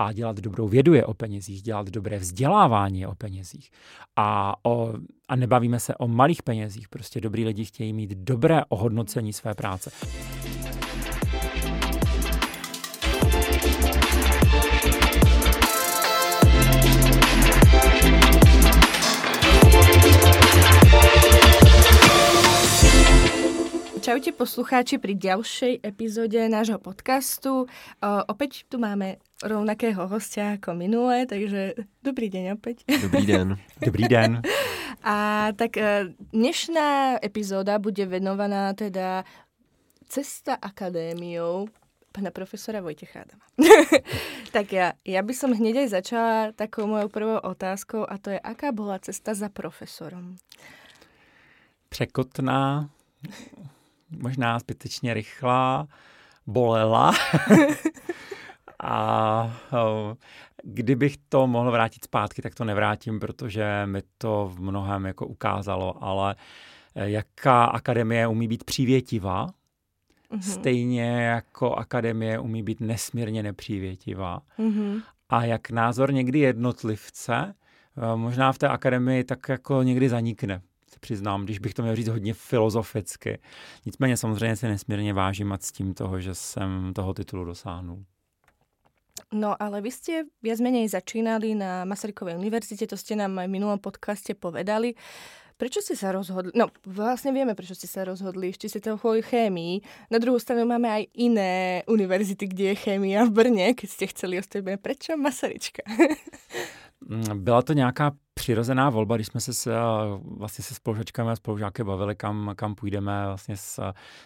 A dělat dobrou vědu je o penězích, dělat dobré vzdělávání je o penězích. A, o, a nebavíme se o malých penězích, prostě dobrý lidi chtějí mít dobré ohodnocení své práce. Čaute poslucháči pri ďalšej epizóde nášho podcastu. O, opäť tu máme rovnakého hostia ako minulé, takže dobrý deň opäť. Dobrý den. Dobrý den. A tak e, dnešná epizóda bude venovaná teda cesta akadémiou pana profesora Vojtecha Adama. tak ja, ja by som hneď aj začala takou mojou prvou otázkou a to je, aká bola cesta za profesorom? Překotná, možná zbytečně rychlá, bolela. a kdybych to mohl vrátit zpátky, tak to nevrátím, protože mi to v mnohem jako ukázalo, ale eh, jaká akademie umí být přívětivá, mm-hmm. stejně jako akademie umí být nesmírně nepřívětivá. Mm-hmm. A jak názor někdy jednotlivce, eh, možná v té akademii tak jako někdy zanikne se přiznám, když bych to měl říct hodně filozoficky. Nicméně samozřejmě si nesmírně vážím a s tím toho, že jsem toho titulu dosáhnul. No ale vy ste viac menej začínali na Masarykovej univerzite, to ste nám v minulom podcaste povedali. Prečo ste sa rozhodli? No, vlastne vieme, prečo ste sa rozhodli. Ešte ste to kvôli chémii. Na druhú stranu máme aj iné univerzity, kde je chémia v Brně, keď ste chceli ostať. Prečo Masaryčka? Mm, byla to nějaká přirozená volba, když jsme se s, vlastně se spolužačkami a spolužáky bavili, kam, kam půjdeme vlastně z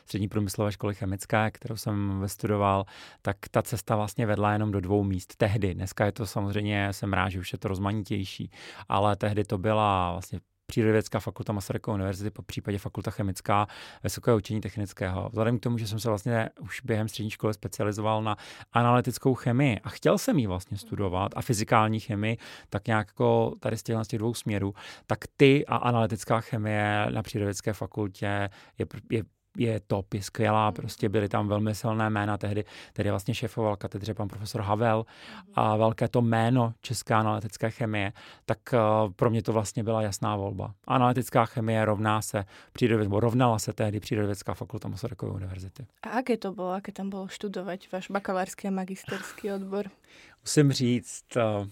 střední průmyslové školy chemické, kterou jsem vystudoval, tak ta cesta vlastně vedla jenom do dvou míst tehdy. Dneska je to samozřejmě, jsem rád, že už je to rozmanitější, ale tehdy to byla vlastně Přírodovědecká fakulta Masarykové univerzity, po případě fakulta chemická Vysokého učení technického. Vzhledem k tomu, že jsem se vlastně už během střední školy specializoval na analytickou chemii a chtěl jsem ji vlastně studovat a fyzikální chemii, tak nějak jako tady z těch, z těch dvou směrů, tak ty a analytická chemie na Přírodovědecké fakultě je, je je top, je skvělá, prostě byly tam velmi silné jména tehdy, tedy vlastně šéfoval katedře pan profesor Havel a velké to jméno České analytické chemie, tak uh, pro mě to vlastně byla jasná volba. Analytická chemie rovná se, přírodověd, rovnala se tehdy Přírodovědecká fakulta Masarykové univerzity. A aké to bylo, aké tam bylo študovat váš bakalářský a magisterský odbor? Musím říct, uh,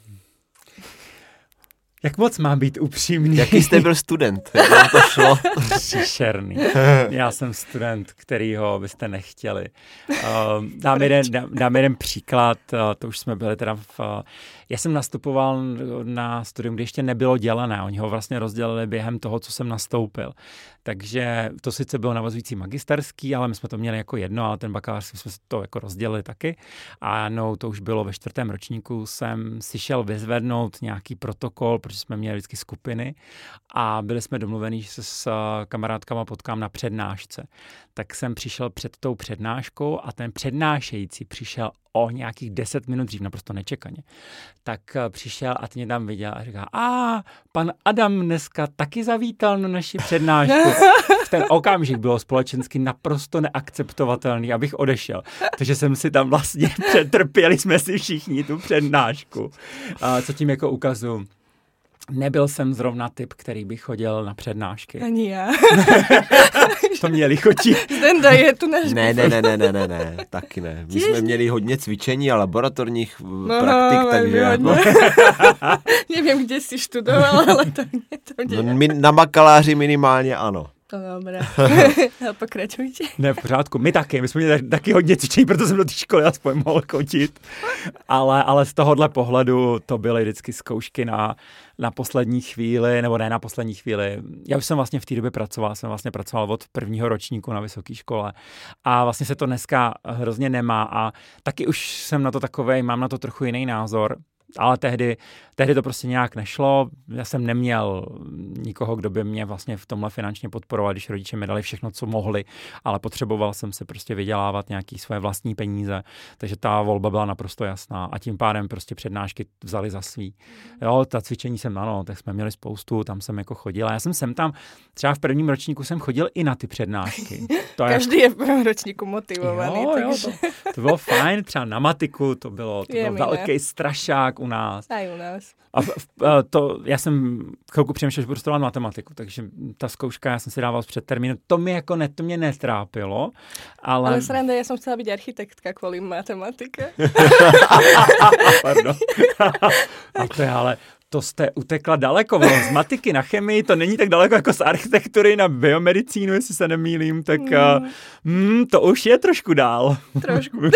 jak moc mám být upřímný? Jaký jste byl student? Jak vám to šlo? Příšerný. Já jsem student, kterýho byste nechtěli. Uh, dám, jeden, dám, jeden příklad, uh, to už jsme byli teda v... Uh, já jsem nastupoval na studium, kde ještě nebylo dělané. Oni ho vlastně rozdělili během toho, co jsem nastoupil. Takže to sice bylo navazující magisterský, ale my jsme to měli jako jedno, ale ten bakalářský jsme to jako rozdělili taky. A no, to už bylo ve čtvrtém ročníku, jsem si šel vyzvednout nějaký protokol, protože jsme měli vždycky skupiny a byli jsme domluveni, že se s kamarádkama potkám na přednášce. Tak jsem přišel před tou přednáškou a ten přednášející přišel o nějakých 10 minut dřív, naprosto nečekaně. Tak eh, přišel a mě tam viděl a říká, a pan Adam dneska taky zavítal na naši přednášku. V ten okamžik bylo společensky naprosto neakceptovatelný, abych odešel. Takže jsem si tam vlastně přetrpěli jsme si všichni tu přednášku. A co tím jako ukazuju? Nebyl jsem zrovna typ, který by chodil na přednášky. Ani já. to měli chodí. Ten je tu náš ne, ne, ne, ne, ne, ne, ne, taky ne. My jsme měli hodně cvičení a laboratorních no, praktik, no, takže... Jako... Nevím, kde jsi študoval, ale to mě to no, Na bakaláři minimálně ano. To dobré. Pokračujte. Ne, v pořádku. My taky. My jsme měli taky hodně cvičení, proto jsem do té školy aspoň mohl chodit. Ale, ale z tohohle pohledu to byly vždycky zkoušky na, na poslední chvíli, nebo ne na poslední chvíli. Já už jsem vlastně v té době pracoval, jsem vlastně pracoval od prvního ročníku na vysoké škole a vlastně se to dneska hrozně nemá a taky už jsem na to takový, mám na to trochu jiný názor ale tehdy, tehdy to prostě nějak nešlo. Já jsem neměl nikoho, kdo by mě vlastně v tomhle finančně podporoval, když rodiče mi dali všechno, co mohli, ale potřeboval jsem se prostě vydělávat nějaký svoje vlastní peníze, takže ta volba byla naprosto jasná a tím pádem prostě přednášky vzali za svý. Jo, ta cvičení jsem, ano, tak jsme měli spoustu, tam jsem jako chodil. A já jsem sem tam, třeba v prvním ročníku jsem chodil i na ty přednášky. To Každý je, je v prvním ročníku motivovaný. Jo, takže... jo, to, to, bylo fajn, třeba na matiku to bylo, to je byl velký strašák u nás. A u nás. A v, v, to, já jsem chvilku přemýšlel, že budu studovat matematiku, takže ta zkouška, já jsem si dával před termínem, to mě jako ne, to mě netrápilo, ale... Ale sranda, já jsem chtěla být architektka kvůli matematike. Pardon. a to je ale, to jste utekla daleko. z matiky na chemii to není tak daleko jako z architektury na biomedicínu, jestli se nemýlím, tak mm. Uh, to už je trošku dál. Trošku.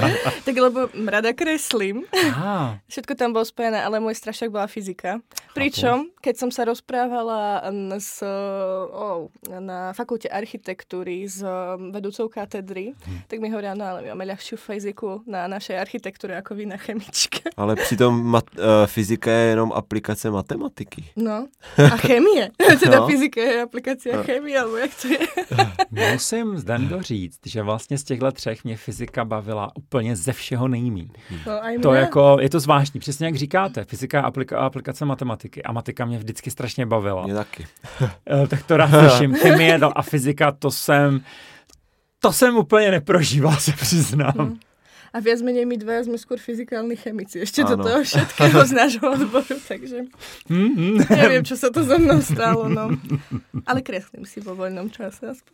tak lebo rada kreslím. Ah. Všetko tam bolo spojené, ale môj strašák bola fyzika. Pričom, keď som sa rozprávala s, oh, na fakulte architektúry s vedúcou katedry, hmm. tak mi hovoria, no ale my máme ľahšiu fyziku na našej architektúre ako vy na chemičke. Ale přitom mat- uh, fyzika je jenom aplikace matematiky. No, a chemie. teda no. fyzika je aplikace no. chemie, alebo jak to je? Musím Zdendo říct, že vlastně z těchto třech mě fyzika bavila úplně ze všeho nejmín. No, to jako, je to zvláštní, přesně jak říkáte, fyzika je aplika- aplikace matematiky a matika mě vždycky strašně bavila. Mě taky. Eh, tak to rád slyším. Chemie no a fyzika, to jsem, to jsem úplně neprožíval, se přiznám. Hmm a viac menej my dvaja sme skôr fyzikálni chemici ešte do toho všetkého z nášho odboru, takže mm-hmm. neviem, čo sa to so mnou stalo, no. Ale kreslím si vo voľnom čase aspoň.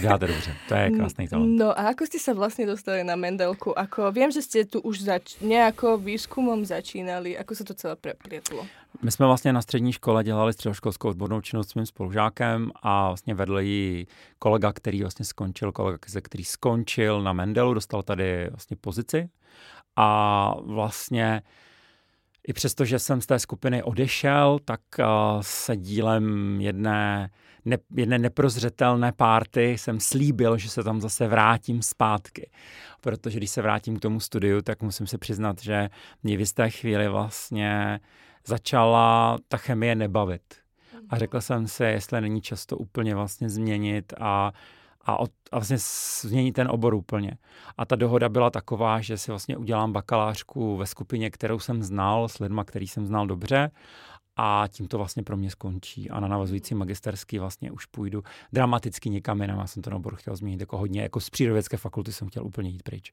Děláte dobře, to je krásný talent. No a ako ste sa vlastne dostali na Mendelku? Ako, viem, že ste tu už zač- nejako výskumom začínali. Ako sa to celé preplietlo? My jsme vlastně na střední škole dělali středoškolskou odbornou činnost s mým spolužákem a vlastně vedl ji kolega, který vlastně skončil, kolega, který skončil na Mendelu, dostal tady vlastně pozici a vlastně i přesto, že jsem z té skupiny odešel, tak uh, se dílem jedné, ne, jedné neprozřetelné párty jsem slíbil, že se tam zase vrátím zpátky. Protože když se vrátím k tomu studiu, tak musím se přiznat, že mě v jisté chvíli vlastně začala ta chemie nebavit. A mhm. řekl jsem si, jestli není často úplně vlastně změnit a, a, od, a vlastně změnit ten obor úplně. A ta dohoda byla taková, že si vlastně udělám bakalářku ve skupině, kterou jsem znal, s lidma, který jsem znal dobře a tím to vlastně pro mě skončí. A na navazující magisterský vlastně už půjdu dramaticky někam jinam. Já jsem ten obor chtěl změnit jako hodně, jako z přírodovědské fakulty jsem chtěl úplně jít pryč.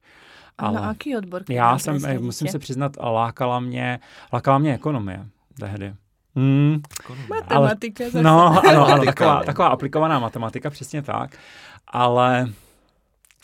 A Ale na jaký odbor? Já jsem, eh, musím se přiznat, lákala mě, lákala mě ekonomie tehdy. Hmm, matematika ale, No, ano, ano taková, taková aplikovaná matematika, přesně tak. Ale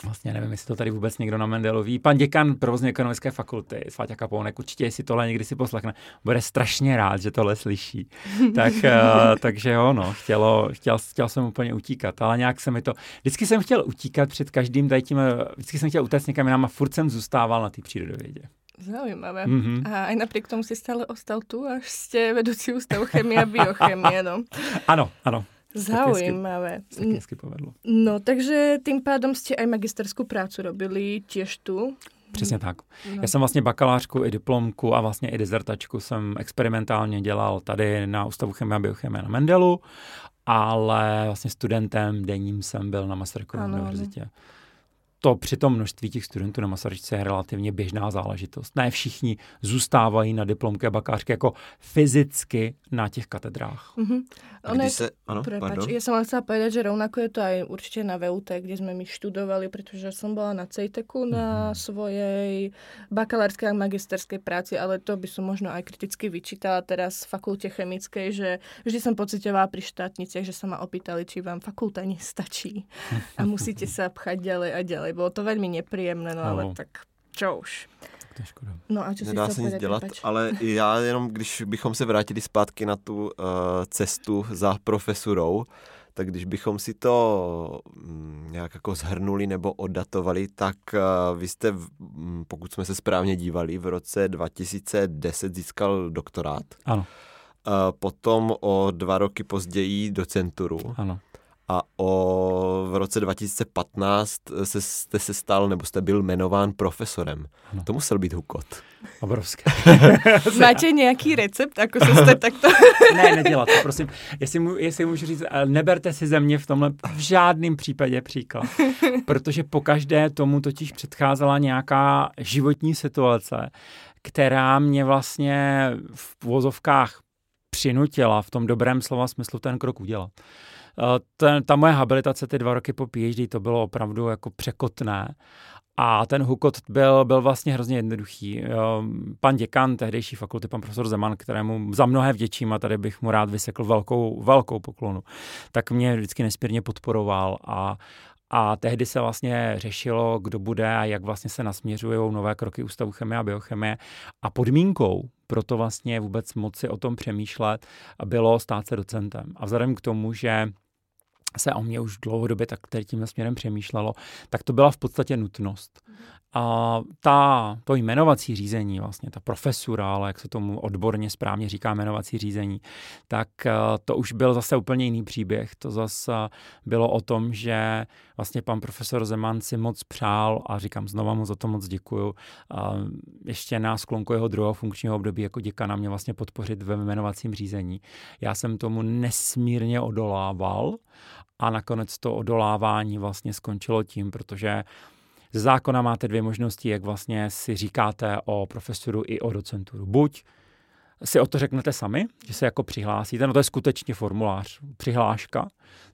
Vlastně nevím, jestli to tady vůbec někdo na Mendelu ví. Pan děkan provozní ekonomické fakulty, Sváťa Kapounek, určitě jestli tohle někdy si poslechne, bude strašně rád, že tohle slyší. tak, uh, takže jo, no, chtělo, chtěl, chtěl jsem úplně utíkat, ale nějak se mi to, vždycky jsem chtěl utíkat před každým tady tím, eh, vždycky jsem chtěl utéct někam jinam a furt jsem zůstával na té přírodovědě. Zaujímavé. Mm-hmm. A aj napriek tomu si stále ostal tu, až ste vedúci ústavu chemie a biochemie, no. Ano, ano. Zaujímavé. Se hezky povedlo. No, takže tým pádom jste aj magisterskou prácu robili tiež tu. Přesně tak. No. Já jsem vlastně bakalářku i diplomku a vlastně i dezertačku jsem experimentálně dělal tady na Ústavu chemie a biochemie na Mendelu, ale vlastně studentem denním jsem byl na Masarykově univerzitě. Ano to při tom množství těch studentů na Masaryčce je relativně běžná záležitost. Ne všichni zůstávají na diplomky a bakářky jako fyzicky na těch katedrách. Mm-hmm. Ono se, ano, prepač, ja som len chcela povedať, že rovnako je to aj určite na VUT, kde sme my študovali, pretože som bola na CETECu na mm-hmm. svojej bakalárskej a magisterskej práci, ale to by som možno aj kriticky vyčítala teraz v fakulte chemickej, že vždy som pocitovala pri štátniciach, že sa ma opýtali, či vám fakulta nestačí a musíte sa pchať ďalej a ďalej. Bylo to veľmi nepríjemné, no ale tak čo už. To je škoda. No a čo Nedá se nic dělat, pač? ale já jenom, když bychom se vrátili zpátky na tu uh, cestu za profesurou, tak když bychom si to um, nějak jako zhrnuli nebo oddatovali, tak uh, vy jste, um, pokud jsme se správně dívali, v roce 2010 získal doktorát. Ano. Uh, potom o dva roky později docenturu. Ano a o, v roce 2015 se, jste se stal, nebo jste byl jmenován profesorem. Ano. To musel být hukot. Obrovské. Máte nějaký recept, jako se jste takto... ne, nedělat to, prosím. Jestli, mu, jestli můžu říct, neberte si ze mě v tomhle v žádném případě příklad. Protože po každé tomu totiž předcházela nějaká životní situace, která mě vlastně v vozovkách přinutila v tom dobrém slova smyslu ten krok udělat. Eh, ten, ta moje habilitace, ty dva roky po PhD, to bylo opravdu jako překotné. A ten hukot byl, byl vlastně hrozně jednoduchý. Eh, pan děkan tehdejší fakulty, pan profesor Zeman, kterému za mnohé vděčím a tady bych mu rád vysekl velkou, velkou poklonu, tak mě vždycky nesmírně podporoval a, a tehdy se vlastně řešilo, kdo bude a jak vlastně se nasměřují nové kroky Ústavu chemie a biochemie. A podmínkou pro to vlastně vůbec moci o tom přemýšlet bylo stát se docentem. A vzhledem k tomu, že se o mě už dlouhodobě tak tady tímhle směrem přemýšlelo, tak to byla v podstatě nutnost. A ta, to jmenovací řízení, vlastně ta profesura, ale jak se tomu odborně správně říká jmenovací řízení, tak eh, to už byl zase úplně jiný příběh. To zase bylo o tom, že vlastně pan profesor Zeman si moc přál a říkám znova mu za to moc děkuju. A ještě na sklonku jeho druhého funkčního období jako děkana mě vlastně podpořit ve jmenovacím řízení. Já jsem tomu nesmírně odolával a nakonec to odolávání vlastně skončilo tím, protože ze zákona máte dvě možnosti, jak vlastně si říkáte o profesoru i o docenturu. Buď si o to řeknete sami, že se jako přihlásíte, no to je skutečně formulář, přihláška,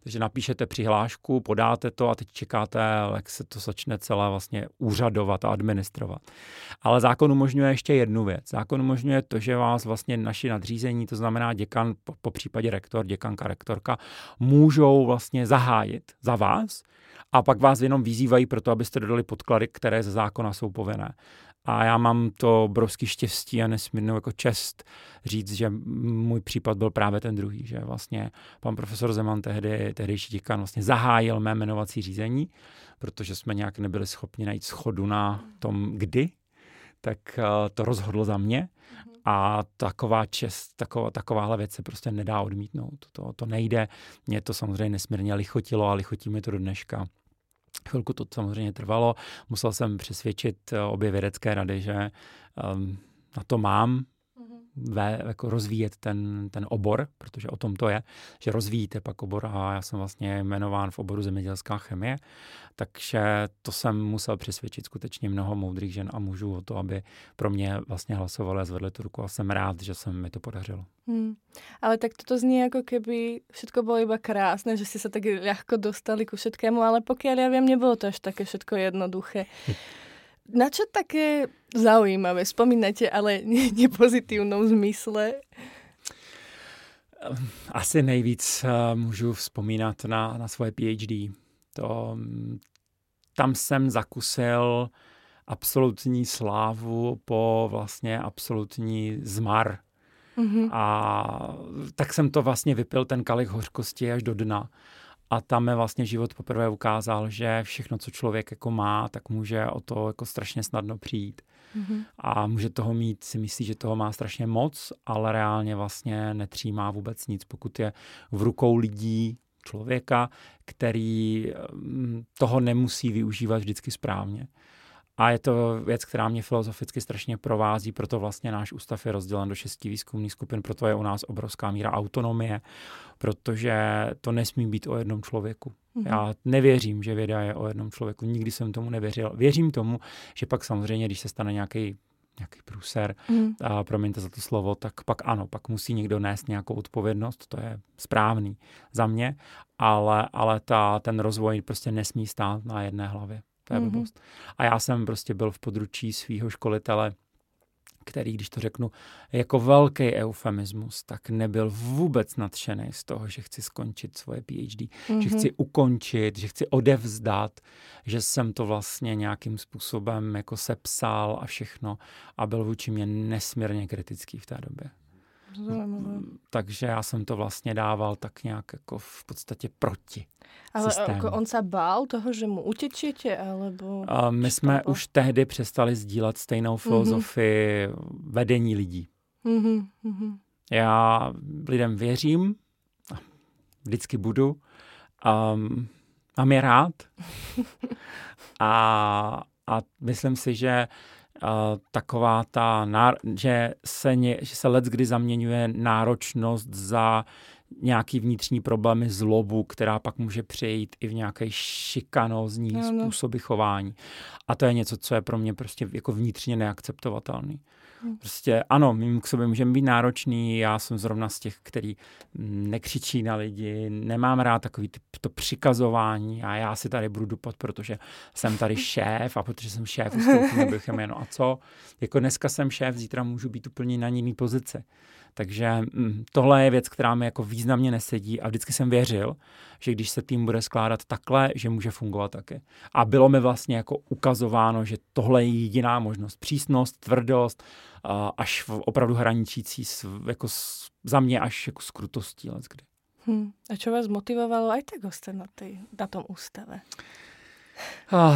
takže napíšete přihlášku, podáte to a teď čekáte, jak se to začne celé vlastně úřadovat a administrovat. Ale zákon umožňuje ještě jednu věc. Zákon umožňuje to, že vás vlastně naši nadřízení, to znamená děkan, po, po případě rektor, děkanka, rektorka, můžou vlastně zahájit za vás a pak vás jenom vyzývají pro to, abyste dodali podklady, které ze zákona jsou povinné. A já mám to obrovský štěstí a nesmírnou jako čest říct, že můj případ byl právě ten druhý, že vlastně pan profesor Zeman, tehdy, tehdejší děkan, vlastně zahájil mé jmenovací řízení, protože jsme nějak nebyli schopni najít schodu na tom, kdy, tak uh, to rozhodlo za mě. A taková čest, taková, takováhle věc se prostě nedá odmítnout. To, to nejde. Mě to samozřejmě nesmírně lichotilo a lichotí mi to do dneška. Chvilku to samozřejmě trvalo. Musel jsem přesvědčit eh, obě vědecké rady, že um, na to mám, ve, jako rozvíjet ten, ten obor, protože o tom to je, že rozvíjíte pak obor a já jsem vlastně jmenován v oboru zemědělská chemie, takže to jsem musel přesvědčit skutečně mnoho moudrých žen a mužů o to, aby pro mě vlastně hlasovali a zvedli tu ruku a jsem rád, že se mi to podařilo. Hmm. Ale tak toto zní jako keby všetko bylo iba krásné, že si se tak ľahko dostali ku všetkému, ale pokud já vím, nebylo to až také všetko jednoduché. Na čo také zaujímavé spomínate, ale nepozitívnom zmysle? Asi nejvíc uh, můžu vzpomínat na, na svoje PhD. To, tam jsem zakusil absolutní slávu po vlastně absolutní zmar. Mm-hmm. A tak jsem to vlastně vypil ten kalich hořkosti až do dna. A tam mi vlastně život poprvé ukázal, že všechno, co člověk jako má, tak může o to jako strašně snadno přijít. Mm-hmm. A může toho mít, si myslí, že toho má strašně moc, ale reálně vlastně netřímá vůbec nic, pokud je v rukou lidí, člověka, který mm, toho nemusí využívat vždycky správně. A je to věc, která mě filozoficky strašně provází, proto vlastně náš ústav je rozdělen do šesti výzkumných skupin, proto je u nás obrovská míra autonomie, protože to nesmí být o jednom člověku. Mm-hmm. Já nevěřím, že věda je o jednom člověku, nikdy jsem tomu nevěřil. Věřím tomu, že pak samozřejmě, když se stane nějaký nějaký průser, mm. a promiňte za to slovo, tak pak ano, pak musí někdo nést nějakou odpovědnost, to je správný za mě, ale, ale ta, ten rozvoj prostě nesmí stát na jedné hlavě. To je mm-hmm. blbost. A já jsem prostě byl v područí svého školitele, který, když to řeknu, jako velký eufemismus, tak nebyl vůbec nadšený z toho, že chci skončit svoje PhD, mm-hmm. že chci ukončit, že chci odevzdat, že jsem to vlastně nějakým způsobem jako sepsal a všechno a byl vůči mě nesmírně kritický v té době. Takže já jsem to vlastně dával tak nějak jako v podstatě proti Ale systému. jako on se bál toho, že mu utečíte, alebo... A my jsme to? už tehdy přestali sdílet stejnou mhm. filozofii mm-hmm. vedení lidí. Mm-hmm. Já lidem věřím, vždycky budu, Um, mám je rád. a, a myslím si, že taková ta, že se, ně, že se let kdy zaměňuje náročnost za nějaký vnitřní problémy zlobu, která pak může přejít i v nějaké šikanózní no, no. způsoby chování. A to je něco, co je pro mě prostě jako vnitřně neakceptovatelný. Prostě ano, my k sobě můžeme být náročný, já jsem zrovna z těch, který nekřičí na lidi, nemám rád takový typ, to přikazování a já si tady budu dupat, protože jsem tady šéf a protože jsem šéf, ustoupím, bych jen a co. Jako dneska jsem šéf, zítra můžu být úplně na jiný pozici. Takže hm, tohle je věc, která mi jako významně nesedí a vždycky jsem věřil, že když se tým bude skládat takhle, že může fungovat taky. A bylo mi vlastně jako ukazováno, že tohle je jediná možnost. Přísnost, tvrdost, až v opravdu hraničící s, jako s, za mě až jako s krutostí kdy. Hmm. A co vás motivovalo aj tak ostat na, tej, na tom ústave?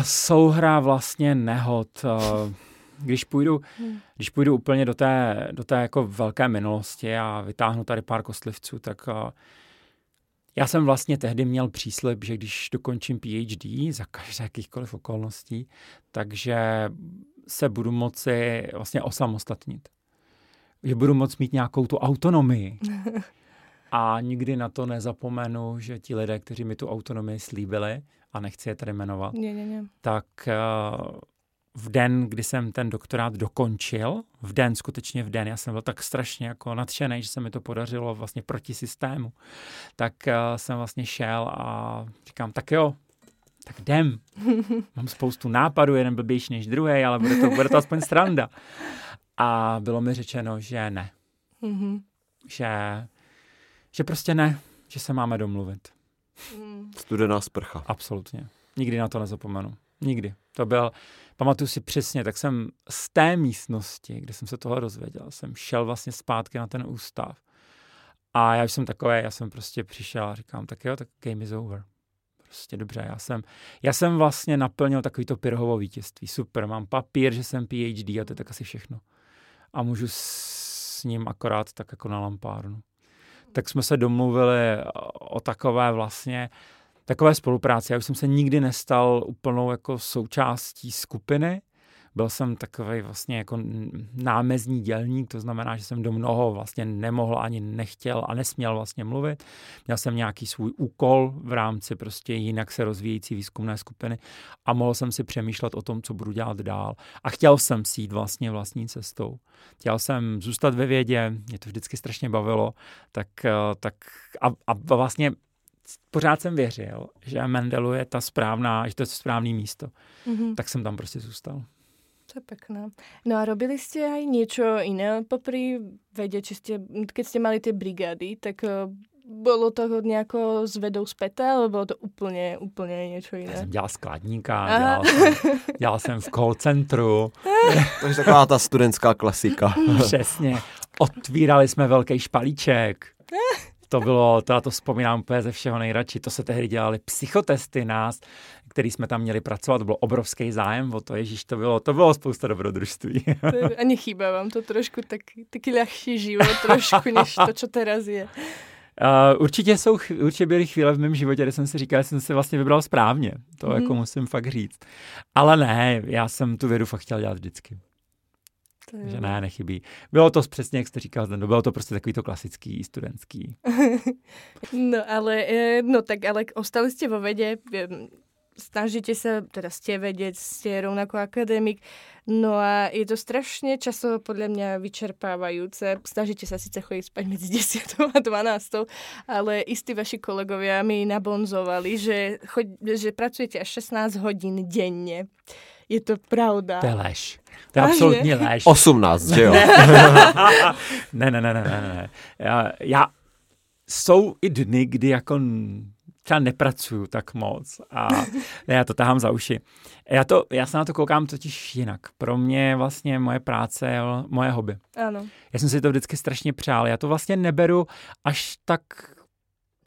souhra vlastně nehod. Když půjdu, hmm. když půjdu úplně do té, do té jako velké minulosti a vytáhnu tady pár kostlivců, tak uh, já jsem vlastně tehdy měl příslip, že když dokončím PhD za každé jakýchkoliv okolností, takže se budu moci vlastně osamostatnit. Že budu moct mít nějakou tu autonomii. A nikdy na to nezapomenu, že ti lidé, kteří mi tu autonomii slíbili, a nechci je tady jmenovat, ne, ne, ne. tak uh, v den, kdy jsem ten doktorát dokončil, v den, skutečně v den, já jsem byl tak strašně jako nadšený, že se mi to podařilo vlastně proti systému, tak uh, jsem vlastně šel a říkám, tak jo, tak jdem. Mám spoustu nápadů, jeden blbější než druhý, ale bude to, bude to aspoň stranda. A bylo mi řečeno, že ne. Mm-hmm. Že, že prostě ne, že se máme domluvit. Studená sprcha. Absolutně. Nikdy na to nezapomenu. Nikdy. To byl, pamatuju si přesně, tak jsem z té místnosti, kde jsem se tohle dozvěděl, jsem šel vlastně zpátky na ten ústav. A já jsem takový, já jsem prostě přišel a říkám, tak jo, tak game is over. Prostě dobře, já jsem, já jsem vlastně naplnil takový to Pirhovo vítězství. Super, mám papír, že jsem PhD a to je tak asi všechno. A můžu s ním akorát tak jako na lampárnu. Tak jsme se domluvili o takové vlastně takové spolupráci. Já už jsem se nikdy nestal úplnou jako součástí skupiny. Byl jsem takový vlastně jako námezní dělník, to znamená, že jsem do mnoho vlastně nemohl ani nechtěl a nesměl vlastně mluvit. Měl jsem nějaký svůj úkol v rámci prostě jinak se rozvíjející výzkumné skupiny a mohl jsem si přemýšlet o tom, co budu dělat dál. A chtěl jsem si jít vlastně vlastní cestou. Chtěl jsem zůstat ve vědě, mě to vždycky strašně bavilo, tak, eh, tak a, a vlastně pořád jsem věřil, že Mendelu je ta správná, že to je to správné místo. Mm-hmm. Tak jsem tam prostě zůstal. To je pekné. No a robili ste aj niečo iné popri vede, či ste, keď ste mali tie brigády, tak uh, bolo to nejako s vedou späté, alebo bolo to úplně, úplně něco jiné? Já jsem dělal skladníka, dělal jsem, dělal jsem v call centru. je taková ta studentská klasika. Přesně. Otvírali jsme velký špalíček to bylo, to já to vzpomínám úplně ze všeho nejradši, to se tehdy dělali psychotesty nás, který jsme tam měli pracovat, to byl obrovský zájem o to, ježíš, to bylo, to bylo spousta dobrodružství. A nechýba vám to trošku tak, taky lehčí život trošku, než to, co teraz je. Uh, určitě, jsou, určitě byly chvíle v mém životě, kde jsem si říkal, že jsem si vlastně vybral správně. To mm. jako musím fakt říct. Ale ne, já jsem tu vědu fakt chtěl dělat vždycky. Takže ne, nechybí. Bylo to přesně, jak jste říkal, bylo to prostě takový to klasický, studentský. no ale, eh, no tak ale ostali jste vo vede, snažíte se, teda ste vedec, ste rovnako akademik, no a je to strašně často podle mě vyčerpávajúce. Snažíte se sice chodit spať mezi 10 a 12, ale istí vaši kolegovia mi nabonzovali, že, chod, že pracujete až 16 hodin denně. Je to pravda. To je lež. To je absolutně lež. 18, že jo? ne, ne, ne, ne, ne. ne. Já, já, jsou i dny, kdy jako třeba nepracuju tak moc a ne, já to tahám za uši. Já, to, já se na to koukám totiž jinak. Pro mě vlastně moje práce je moje hobby. Ano. Já jsem si to vždycky strašně přál. Já to vlastně neberu až tak,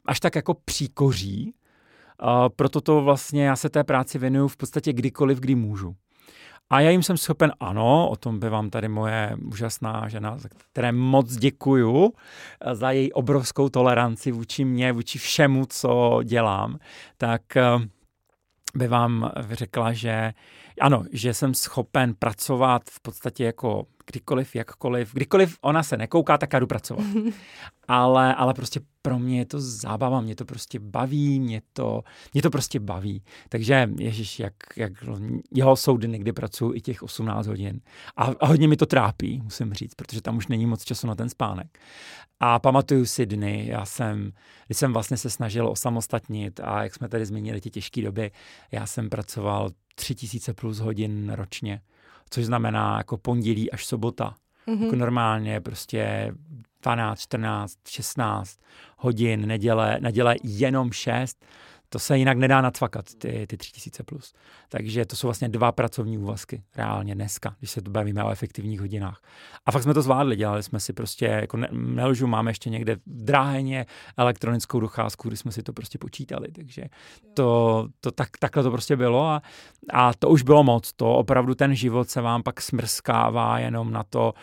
až tak jako příkoří, proto to vlastně já se té práci věnuju v podstatě kdykoliv, kdy můžu. A já jim jsem schopen, ano, o tom by vám tady moje úžasná žena, za které moc děkuju za její obrovskou toleranci vůči mě, vůči všemu, co dělám, tak eh, by vám řekla, že ano, že jsem schopen pracovat v podstatě jako kdykoliv, jakkoliv, kdykoliv ona se nekouká, tak já jdu pracovat. ale, ale prostě pro mě je to zábava, mě to prostě baví, mě to, mě to prostě baví. Takže ježiš, jak, jak jeho jsou dny, kdy pracuji i těch 18 hodin. A, a hodně mi to trápí, musím říct, protože tam už není moc času na ten spánek. A pamatuju si dny, já jsem, když jsem vlastně se snažil osamostatnit a jak jsme tady zmínili ty těžké doby, já jsem pracoval tři tisíce plus hodin ročně, což znamená jako pondělí až sobota. Mm-hmm. Jako normálně prostě 12, 14, 16 hodin, neděle, neděle jenom 6 to se jinak nedá nacvakat, ty, ty 3000 plus. Takže to jsou vlastně dva pracovní úvazky reálně dneska, když se to bavíme o efektivních hodinách. A fakt jsme to zvládli, dělali jsme si prostě, jako ne, nelžu, máme ještě někde v dráheně elektronickou docházku, kdy jsme si to prostě počítali, takže to, to tak, takhle to prostě bylo a, a to už bylo moc, to opravdu ten život se vám pak smrskává jenom na to,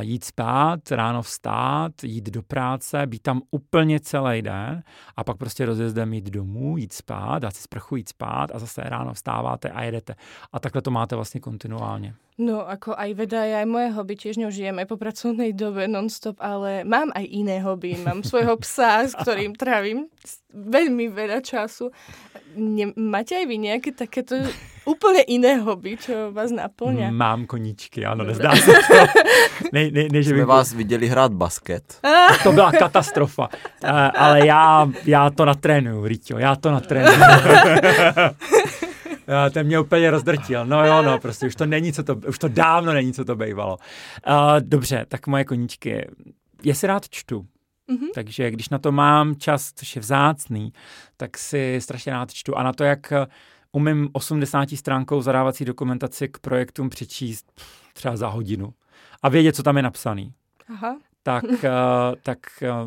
jít spát, ráno vstát, jít do práce, být tam úplně celý den a pak prostě rozjezdem jít domů, jít spát, dát si sprchu, jít spát a zase ráno vstáváte a jedete. A takhle to máte vlastně kontinuálně. No, ako aj veda je aj moje hobby, tiež ňou aj po pracovnej dobe non-stop, ale mám aj iné hobby. Mám svojho psa, s ktorým trávim veľmi veľa času. Ne, máte aj vy nejaké takéto úplně iné hobby, čo vás naplňa? Mám koníčky, ano, nezdá se to. Ne, ne, ne, že Jsme bych... vás viděli hrát basket. To byla katastrofa. Uh, ale já, já to natrénuju, Rítio, já to natrénuju. ten mě úplně rozdrtil. No jo, no, prostě už to není, co to, už to dávno není, co to bývalo. Uh, dobře, tak moje koníčky. Já si rád čtu. Mm-hmm. Takže když na to mám čas, což je vzácný, tak si strašně rád čtu. A na to, jak umím 80 stránkou zadávací dokumentaci k projektům přečíst třeba za hodinu a vědět, co tam je napsaný. Aha. Tak, uh, tak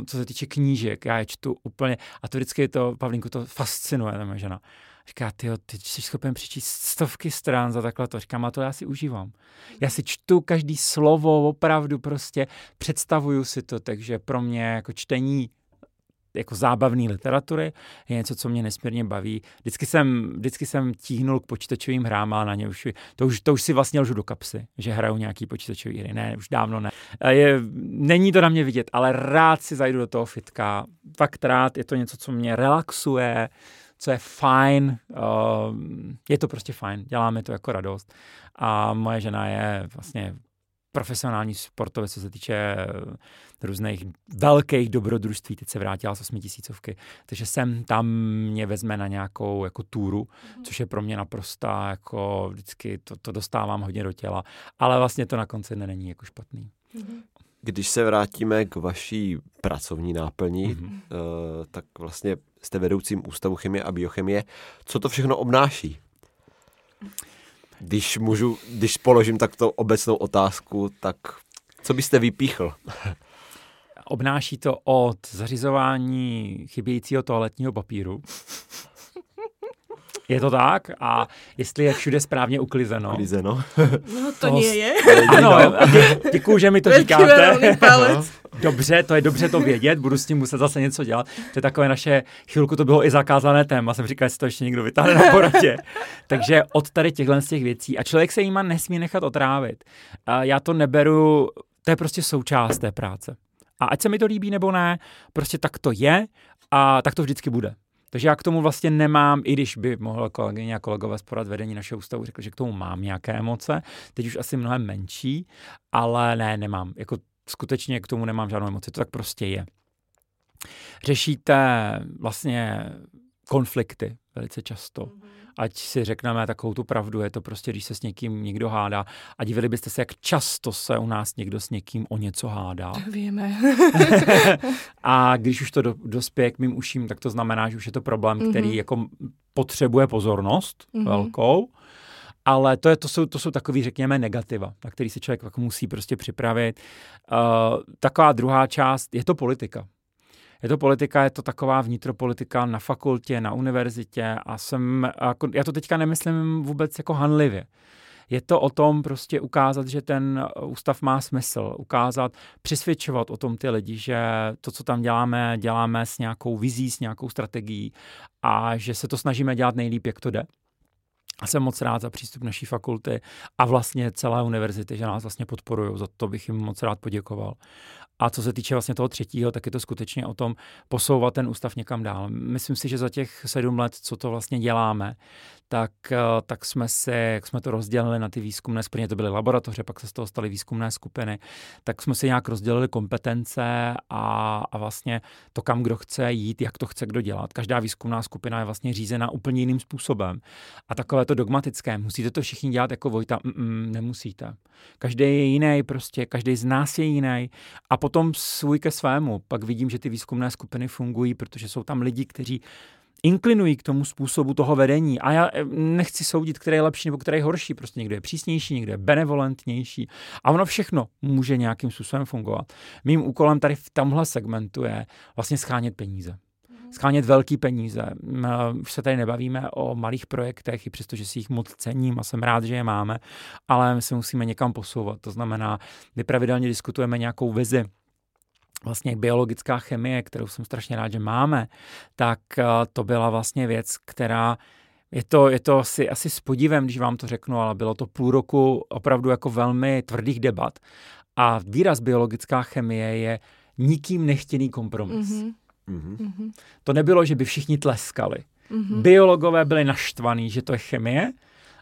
co se týče knížek, já je čtu úplně, a to vždycky to, Pavlínku, to fascinuje, ta žena. Říká, ty ty jsi schopen přečíst stovky stran za takhle to. Říkám, a to já si užívám. Já si čtu každý slovo, opravdu prostě představuju si to, takže pro mě jako čtení jako zábavné literatury je něco, co mě nesmírně baví. Vždycky jsem, vždycky jsem tíhnul k počítačovým hrám, ale na ně už, to už, to už si vlastně lžu do kapsy, že hraju nějaký počítačový hry. Ne, už dávno ne. Je, není to na mě vidět, ale rád si zajdu do toho fitka. Fakt rád, je to něco, co mě relaxuje, co je fajn, uh, je to prostě fajn, děláme to jako radost. A moje žena je vlastně profesionální sportovec, co se týče eh, různých velkých dobrodružství. Teď se vrátila z osmitisícovky, takže sem tam mě vezme na nějakou jako túru, mm. což je pro mě naprosto jako vždycky to, to dostávám hodně do těla, ale vlastně to na konci není jako špatný. Mm. Když se vrátíme k vaší pracovní náplní, mm-hmm. uh, tak vlastně jste vedoucím Ústavu chemie a biochemie. Co to všechno obnáší? Když můžu, když položím takto obecnou otázku, tak co byste vypíchl? Obnáší to od zařizování chybějícího toaletního papíru je to tak? A jestli je všude správně uklizeno. Uklizeno. No to nie je. Ano, dě, děkuju, že mi to říkáte. Dobře, to je dobře to vědět, budu s tím muset zase něco dělat. To je takové naše, chvilku to bylo i zakázané téma, jsem říkal, jestli to ještě někdo vytáhne na poradě. Takže od tady těchhle z těch věcí. A člověk se jima nesmí nechat otrávit. A já to neberu, to je prostě součást té práce. A ať se mi to líbí nebo ne, prostě tak to je a tak to vždycky bude. Takže já k tomu vlastně nemám, i když by mohl kolegyně a kolegové z porad vedení našeho ústavu řekl, že k tomu mám nějaké emoce, teď už asi mnohem menší, ale ne, nemám. Jako skutečně k tomu nemám žádnou emoci, to tak prostě je. Řešíte vlastně konflikty velice často. Mm-hmm ať si řekneme takovou tu pravdu, je to prostě, když se s někým někdo hádá. A divili byste se, jak často se u nás někdo s někým o něco hádá. Víme. a když už to do, dospěje k mým uším, tak to znamená, že už je to problém, mm-hmm. který jako potřebuje pozornost mm-hmm. velkou. Ale to, je, to, jsou, to jsou takový, řekněme, negativa, na který se člověk jako musí prostě připravit. Uh, taková druhá část, je to politika je to politika, je to taková vnitropolitika na fakultě, na univerzitě a jsem, jako, já to teďka nemyslím vůbec jako hanlivě. Je to o tom prostě ukázat, že ten ústav má smysl, ukázat, přesvědčovat o tom ty lidi, že to, co tam děláme, děláme s nějakou vizí, s nějakou strategií a že se to snažíme dělat nejlíp, jak to jde. A jsem moc rád za přístup naší fakulty a vlastně celé univerzity, že nás vlastně podporují. Za to bych jim moc rád poděkoval. A co se týče vlastně toho třetího, tak je to skutečně o tom posouvat ten ústav někam dál. Myslím si, že za těch sedm let, co to vlastně děláme, tak, eh, tak jsme se, jak jsme to rozdělili na ty výzkumné skupiny, to byly laboratoře, pak se z toho staly výzkumné skupiny, tak jsme si nějak rozdělili kompetence a, a vlastně to, kam kdo chce jít, jak to chce kdo dělat. Každá výzkumná skupina je vlastně řízena úplně jiným způsobem. A takové to dogmatické, musíte to všichni dělat jako Vojta, Mm-mm, nemusíte. Každý je jiný, prostě každý z nás je jiný a potom svůj ke svému. Pak vidím, že ty výzkumné skupiny fungují, protože jsou tam lidi, kteří inklinují k tomu způsobu toho vedení. A já eh, nechci soudit, který je lepší nebo který je horší. Prostě někdo je přísnější, někdo je benevolentnější. A ono všechno může nějakým způsobem fungovat. Mým úkolem tady v tomhle segmentu je vlastně schánět peníze mhm. schánět velký peníze. Už se tady nebavíme o malých projektech, i přesto, že si jich moc cením a jsem rád, že je máme, ale my se musíme někam posouvat. To znamená, my pravidelně diskutujeme nějakou vizi, vlastně biologická chemie, kterou jsem strašně rád, že máme, tak eh, to byla vlastně věc, která je to, je to asi, asi s podívem, když vám to řeknu, ale bylo to půl roku opravdu jako velmi tvrdých debat. A výraz biologická chemie je nikým nechtěný kompromis. Mm-hmm. Mm-hmm. To nebylo, že by všichni tleskali. Mm-hmm. Biologové byli naštvaní, že to je chemie,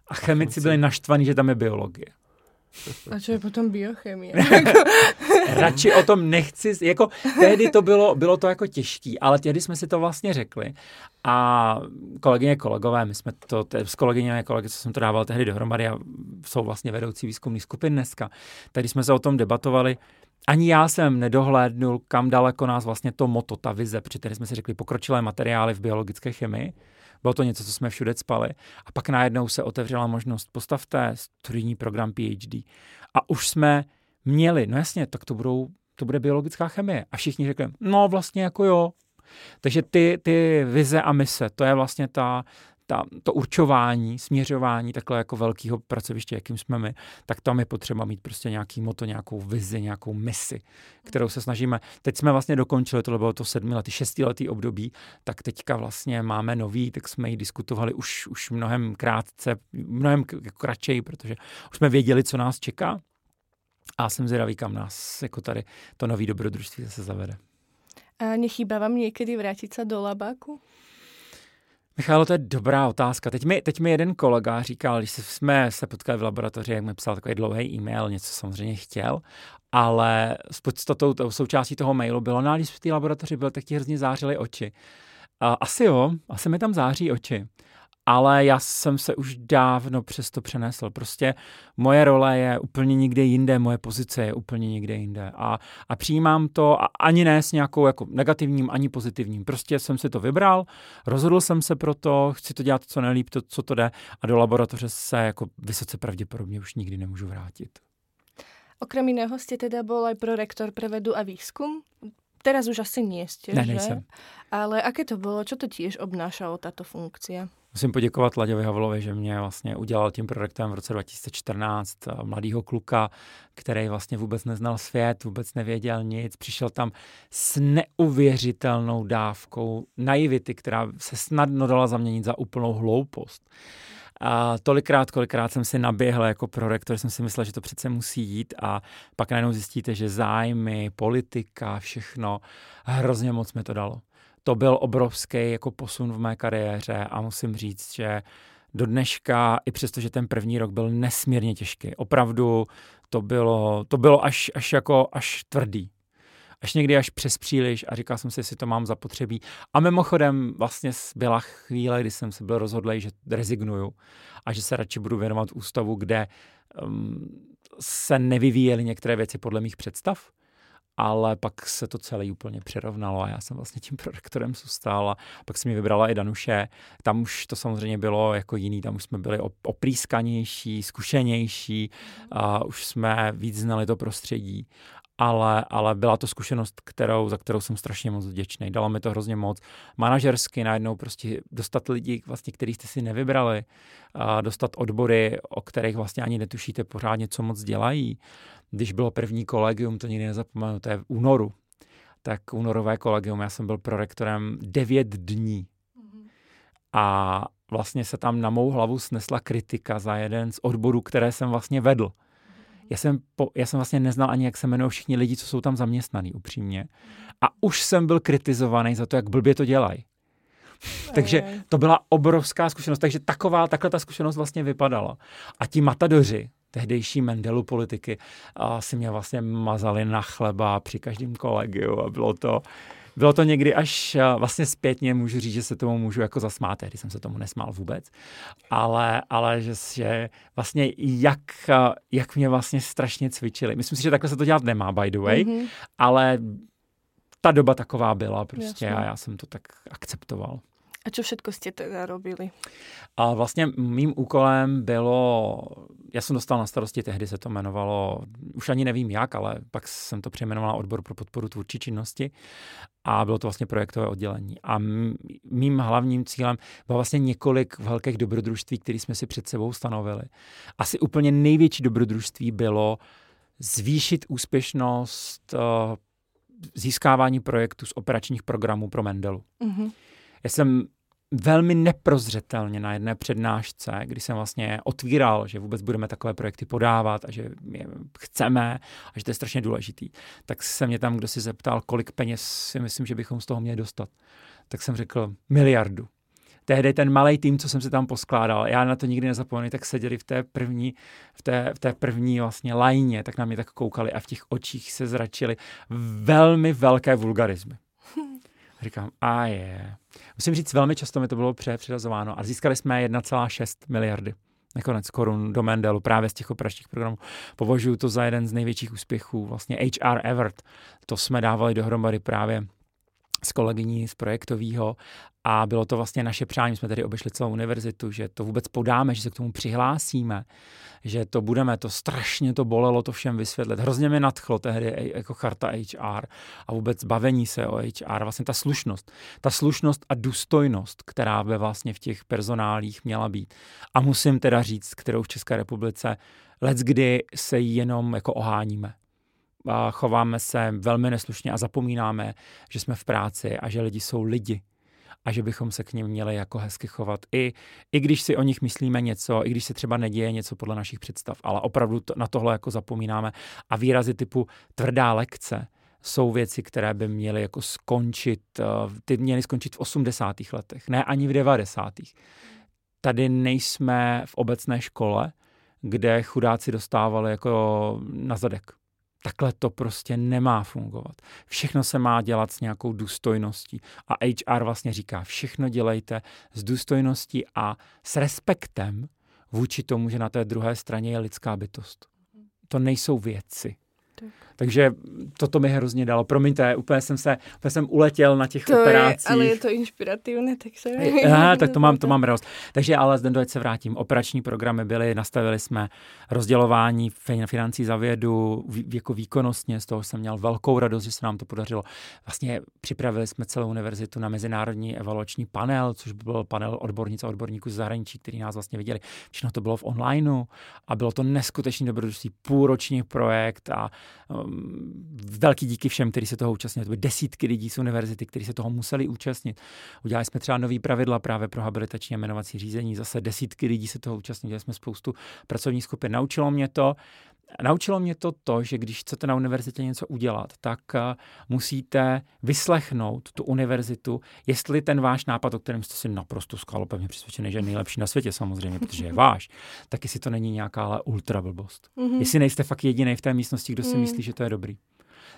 a chemici byli naštvaní, že tam je biologie. A co je potom biochemie? Radši o tom nechci, jako tehdy to bylo, bylo to jako těžký, ale tehdy jsme si to vlastně řekli. A kolegyně, kolegové, my jsme to, s kolegyně a kolegy, co jsem to dával tehdy dohromady a jsou vlastně vedoucí výzkumných skupin dneska, tady jsme se o tom debatovali, ani já jsem nedohlédnul, kam daleko nás vlastně to moto, ta vize, protože jsme si řekli pokročilé materiály v biologické chemii, bylo to něco, co jsme všude spali. A pak najednou se otevřela možnost, postavte studijní program PhD. A už jsme měli, no jasně, tak to, budou, to bude biologická chemie. A všichni řekli, no vlastně jako jo. Takže ty, ty vize a mise, to je vlastně ta, ta, to určování, směřování takhle jako velkého pracoviště, jakým jsme my, tak tam je potřeba mít prostě nějaký moto, nějakou vizi, nějakou misi, kterou se snažíme. Teď jsme vlastně dokončili, tohle bylo to sedmiletý, šestiletý období, tak teďka vlastně máme nový, tak jsme ji diskutovali už, už mnohem krátce, mnohem kratčej, protože už jsme věděli, co nás čeká. A jsem zvědavý, kam nás jako tady to nový dobrodružství zase zavede. A nechýba vám někdy vrátit se do labáku? Michalo, to je dobrá otázka. Teď mi, teď mi jeden kolega říkal, když jsme se potkali v laboratoři, jak mi psal takový dlouhý e-mail, něco samozřejmě chtěl, ale s podstatou, tou součástí toho mailu bylo, no když v té laboratoři byl, tak ti hrozně zářily oči. A asi jo, asi mi tam září oči ale já jsem se už dávno přes to přenesl. Prostě moje role je úplně někde jinde, moje pozice je úplně někde jinde a, a přijímám to a ani ne s nějakou jako negativním, ani pozitivním. Prostě jsem si to vybral, rozhodl jsem se pro to, chci to dělat co nejlíp, to, co to jde a do laboratoře se jako vysoce pravděpodobně už nikdy nemůžu vrátit. Okrem jiného jste teda byl aj prorektor pre vedu a výzkum. Teraz už asi nie ste, ne, že? Nejsem. Ale aké to bylo? Čo to tiež obnášalo táto funkcia? Musím poděkovat Laďovi Havlovi, že mě vlastně udělal tím projektem v roce 2014 mladýho kluka, který vlastně vůbec neznal svět, vůbec nevěděl nic, přišel tam s neuvěřitelnou dávkou naivity, která se snadno dala zaměnit za úplnou hloupost. A tolikrát, kolikrát jsem si naběhl jako prorektor, jsem si myslel, že to přece musí jít. A pak najednou zjistíte, že zájmy, politika, všechno, hrozně moc mi to dalo to byl obrovský jako posun v mé kariéře a musím říct, že do dneška, i přesto, že ten první rok byl nesmírně těžký, opravdu to bylo, to bylo až, až jako až tvrdý. Až někdy až přes příliš a říkal jsem si, jestli to mám zapotřebí. A mimochodem vlastně byla chvíle, kdy jsem se byl rozhodlý, že rezignuju a že se radši budu věnovat ústavu, kde um, se nevyvíjely některé věci podle mých představ ale pak se to celé úplně přirovnalo a já jsem vlastně tím prorektorem zůstal a pak si mi vybrala i Danuše. Tam už to samozřejmě bylo jako jiný, tam už jsme byli oprýskanější, zkušenější a už jsme víc znali to prostředí. Ale, ale byla to zkušenost, kterou, za kterou jsem strašně moc vděčný. Dalo mi to hrozně moc. Manažersky najednou prostě dostat lidi, vlastně, který jste si nevybrali, a dostat odbory, o kterých vlastně ani netušíte pořádně, co moc dělají. Když bylo první kolegium, to nikdy nezapomenu, to je v únoru, tak únorové kolegium, já jsem byl prorektorem devět dní. A vlastně se tam na mou hlavu snesla kritika za jeden z odborů, které jsem vlastně vedl já jsem, po, já jsem vlastně neznal ani, jak se jmenují všichni lidi, co jsou tam zaměstnaný, upřímně. A už jsem byl kritizovaný za to, jak blbě to dělají. Takže to byla obrovská zkušenost. Takže taková, takhle ta zkušenost vlastně vypadala. A ti matadoři, tehdejší Mendelu politiky, a si mě vlastně mazali na chleba při každém kolegiu a bylo to, bylo to někdy až vlastně zpětně, můžu říct, že se tomu můžu jako zasmát, tehdy jsem se tomu nesmál vůbec, ale, ale že, že vlastně jak, jak mě vlastně strašně cvičili. Myslím si, že takhle se to dělat nemá, by the way, mm-hmm. ale ta doba taková byla prostě Jasně. a já jsem to tak akceptoval. A co všechno jste teda robili? A vlastně mým úkolem bylo, já jsem dostal na starosti, tehdy se to jmenovalo, už ani nevím jak, ale pak jsem to přejmenoval odbor pro podporu tvůrčí činnosti a bylo to vlastně projektové oddělení. A mým hlavním cílem bylo vlastně několik velkých dobrodružství, které jsme si před sebou stanovili. Asi úplně největší dobrodružství bylo zvýšit úspěšnost uh, získávání projektů z operačních programů pro Mendelu. Mm-hmm. Já jsem velmi neprozřetelně na jedné přednášce, kdy jsem vlastně otvíral, že vůbec budeme takové projekty podávat a že je chceme a že to je strašně důležitý, tak se mě tam kdo si zeptal, kolik peněz si myslím, že bychom z toho měli dostat. Tak jsem řekl miliardu. Tehdy ten malý tým, co jsem si tam poskládal, já na to nikdy nezapomenu, tak seděli v té první, v té, v té první vlastně lajně, tak na mě tak koukali a v těch očích se zračili velmi velké vulgarizmy. Říkám, a je. Musím říct, velmi často mi to bylo přeřazováno a získali jsme 1,6 miliardy nakonec korun do Mendelu právě z těch operačních programů. Považuji to za jeden z největších úspěchů. Vlastně HR Evert, to jsme dávali dohromady právě s kolegyní z projektového a bylo to vlastně naše přání, jsme tady obešli celou univerzitu, že to vůbec podáme, že se k tomu přihlásíme, že to budeme, to strašně to bolelo to všem vysvětlit. Hrozně mě nadchlo tehdy jako charta HR a vůbec bavení se o HR, vlastně ta slušnost. Ta slušnost a důstojnost, která by vlastně v těch personálích měla být. A musím teda říct, kterou v České republice let's kdy se jenom jako oháníme chováme se velmi neslušně a zapomínáme, že jsme v práci a že lidi jsou lidi a že bychom se k ním měli jako hezky chovat. I, I když si o nich myslíme něco, i když se třeba neděje něco podle našich představ, ale opravdu to, na tohle jako zapomínáme. A výrazy typu tvrdá lekce jsou věci, které by měly jako skončit, eh, ty měly skončit v 80. letech, ne ani v 90. Tady nejsme v obecné škole, kde chudáci dostávali jako na zadek. Takhle to prostě nemá fungovat. Všechno se má dělat s nějakou důstojností. A HR vlastně říká, všechno dělejte s důstojností a s respektem vůči tomu, že na té druhé straně je lidská bytost. To nejsou věci. Tak. Takže toto mi hrozně dalo. Promiňte, úplně jsem se, úplně jsem uletěl na těch to operacích. Je, ale je to inspirativné, tak se... Aha, tak to mám, to mám radost. Takže ale zde dojeď se vrátím. Operační programy byly, nastavili jsme rozdělování financí za vědu, jako výkonnostně, z toho jsem měl velkou radost, že se nám to podařilo. Vlastně připravili jsme celou univerzitu na mezinárodní evaluační panel, což byl panel odbornic a odborníků z zahraničí, který nás vlastně viděli. Všechno to bylo v onlineu a bylo to neskutečný dobrodružství, půlroční projekt a velký díky všem, kteří se toho účastnili. To byly desítky lidí z univerzity, kteří se toho museli účastnit. Udělali jsme třeba nový pravidla právě pro habilitační a jmenovací řízení. Zase desítky lidí se toho účastnili. Dělali jsme spoustu pracovních skupin. Naučilo mě to, Naučilo mě to to, že když chcete na univerzitě něco udělat, tak uh, musíte vyslechnout tu univerzitu, jestli ten váš nápad, o kterém jste si naprosto skalopevně přesvědčený, že je nejlepší na světě samozřejmě, protože je váš, tak jestli to není nějaká ale ultra blbost. Mm-hmm. Jestli nejste fakt jediný v té místnosti, kdo si mm. myslí, že to je dobrý.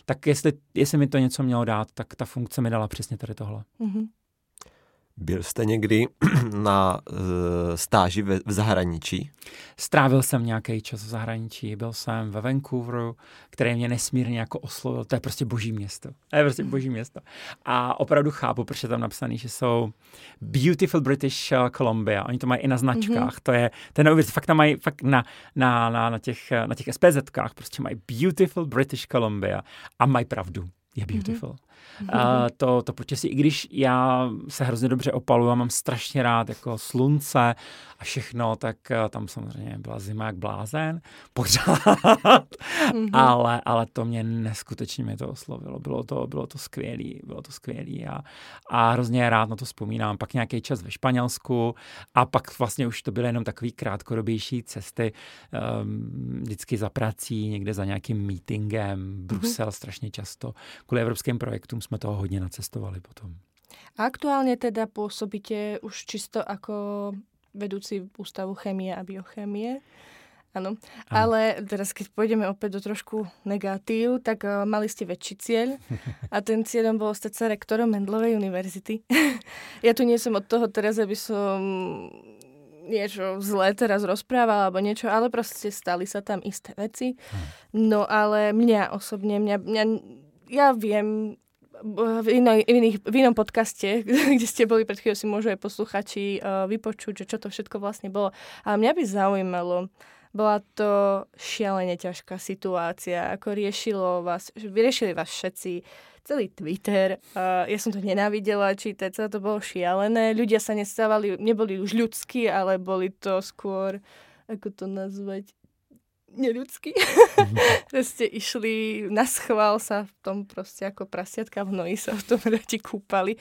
Tak jestli, jestli mi to něco mělo dát, tak ta funkce mi dala přesně tady tohle. Mm-hmm. Byl jste někdy na uh, stáži ve, v zahraničí? Strávil jsem nějaký čas v zahraničí, byl jsem ve Vancouveru, který mě nesmírně jako oslovil. To je prostě boží město. To je prostě boží město. A opravdu chápu, proč je tam napsaný, že jsou Beautiful British eh, Columbia. Oni to mají i na značkách. Mm-hmm. To je, ten je fakt tam mají fakt na, na, na, na, těch, na těch SPZkách prostě mají Beautiful British Columbia a mají pravdu je beautiful. Mm-hmm. Uh, to, to počasí, i když já se hrozně dobře opaluju a mám strašně rád jako slunce a všechno, tak uh, tam samozřejmě byla zima jak blázen, pořád, mm-hmm. ale, ale to mě neskutečně mě to oslovilo, bylo to, bylo to skvělý, bylo to skvělý a, a hrozně rád na to vzpomínám. Pak nějaký čas ve Španělsku a pak vlastně už to byly jenom takový krátkodobější cesty, um, vždycky za prací, někde za nějakým meetingem, Brusel mm-hmm. strašně často, kvůli evropským projektům jsme toho hodně nacestovali potom. Aktuálně teda působíte už čisto jako vedoucí ústavu chemie a biochémie. Áno, ale teraz keď pôjdeme opäť do trošku negatív, tak uh, mali ste väčší cieľ a ten cieľom bolo stať sa rektorom Mendlovej univerzity. ja tu nie som od toho teraz, aby som niečo zlé teraz rozprávala alebo niečo, ale proste stali sa tam isté veci. No ale mňa osobne, mňa, mňa ja viem, v, inej, iných, v inom podcaste, kde ste boli pred chvíľou, si môžu aj posluchači uh, vypočuť, že čo to všetko vlastne bolo. Ale mňa by zaujímalo, bola to šialene ťažká situácia, ako riešilo vás, vyriešili vás všetci, celý Twitter. Uh, ja som to nenávidela čítať, celé to bolo šialené. Ľudia sa nestávali, neboli už ľudskí, ale boli to skôr, ako to nazvať, neľudský. proste išli na schvál sa v tom proste ako prasiatka v noji sa v tom rati kúpali.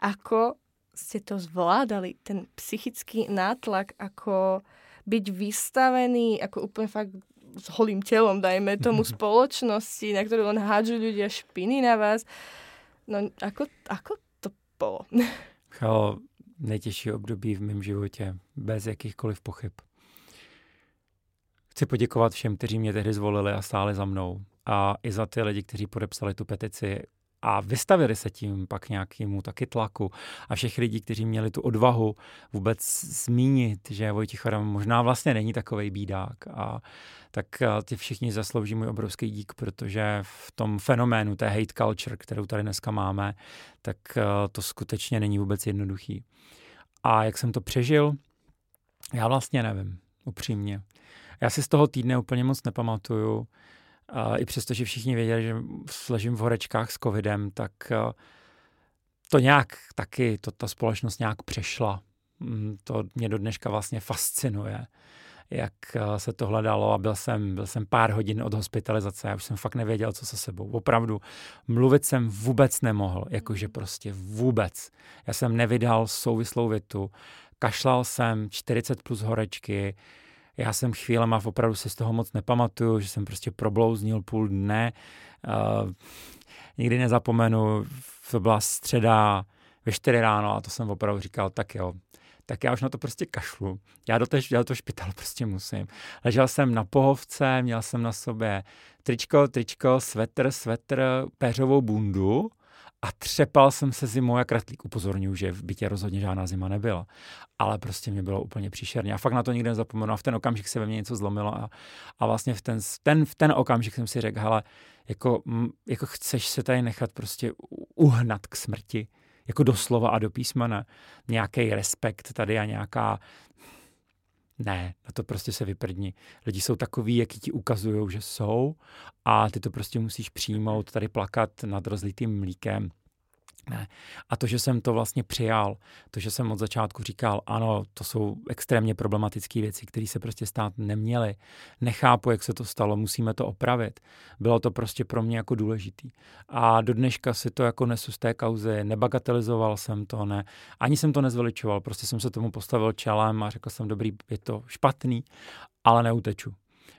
Ako ste to zvládali, ten psychický nátlak, ako byť vystavený, ako úplne fakt s holým telom, dajme tomu spoločnosti, na ktorú len hádžu ľudia špiny na vás. No ako, ako to bolo? Chalo, nejtěžší období v mém životě, bez jakýchkoliv pochyb. Chci poděkovat všem, kteří mě tehdy zvolili a stáli za mnou. A i za ty lidi, kteří podepsali tu petici a vystavili se tím pak nějakému taky tlaku. A všech lidí, kteří měli tu odvahu vůbec zmínit, že Vojtěch Adam možná vlastně není takový bídák. A tak ty všichni zaslouží můj obrovský dík, protože v tom fenoménu té hate culture, kterou tady dneska máme, tak to skutečně není vůbec jednoduchý. A jak jsem to přežil, já vlastně nevím, upřímně. Já si z toho týdne úplně moc nepamatuju. A I přesto, že všichni věděli, že ležím v horečkách s covidem, tak to nějak taky, to ta společnost nějak přešla. Mm, to mě do dneška vlastně fascinuje, jak se to hledalo a byl jsem, byl jsem pár hodin od hospitalizace, já už jsem fakt nevěděl, co se sebou. Opravdu, mluvit jsem vůbec nemohl, jakože prostě vůbec. Já jsem nevydal souvislou větu, kašlal jsem 40 plus horečky, já jsem chvílema opravdu se z toho moc nepamatuju, že jsem prostě problouznil půl dne. Uh, nikdy nezapomenu, to byla středa ve 4 ráno a to jsem opravdu říkal, tak jo, tak já už na to prostě kašlu. Já do, té, já do toho špitalu prostě musím. Ležel jsem na pohovce, měl jsem na sobě tričko, tričko, svetr, svetr, péřovou bundu a třepal jsem se zimou jak ratlík. Upozorňuji, že v bytě rozhodně žádná zima nebyla. Ale prostě mě bylo úplně příšerně. A fakt na to nikdy nezapomenu. A v ten okamžik se ve mně něco zlomilo. A, a vlastně v ten, ten, v ten okamžik jsem si řekl, hele, jako, jako chceš se tady nechat prostě uhnat k smrti. Jako doslova a do písmene. Nějaký respekt tady a nějaká ne, na to prostě se vyprdni. Lidi jsou takový, jaký ti ukazují, že jsou a ty to prostě musíš přijmout, tady plakat nad rozlitým mlíkem ne. A to, že jsem to vlastně přijal, to, že jsem od začátku říkal, ano, to jsou extrémně problematické věci, které se prostě stát neměly. Nechápu, jak se to stalo, musíme to opravit. Bylo to prostě pro mě jako důležitý. A do dneška si to jako nesu z té kauzy, nebagatelizoval jsem to, ne. Ani jsem to nezveličoval, prostě jsem se tomu postavil čelem a řekl jsem, dobrý, je to špatný, ale neuteču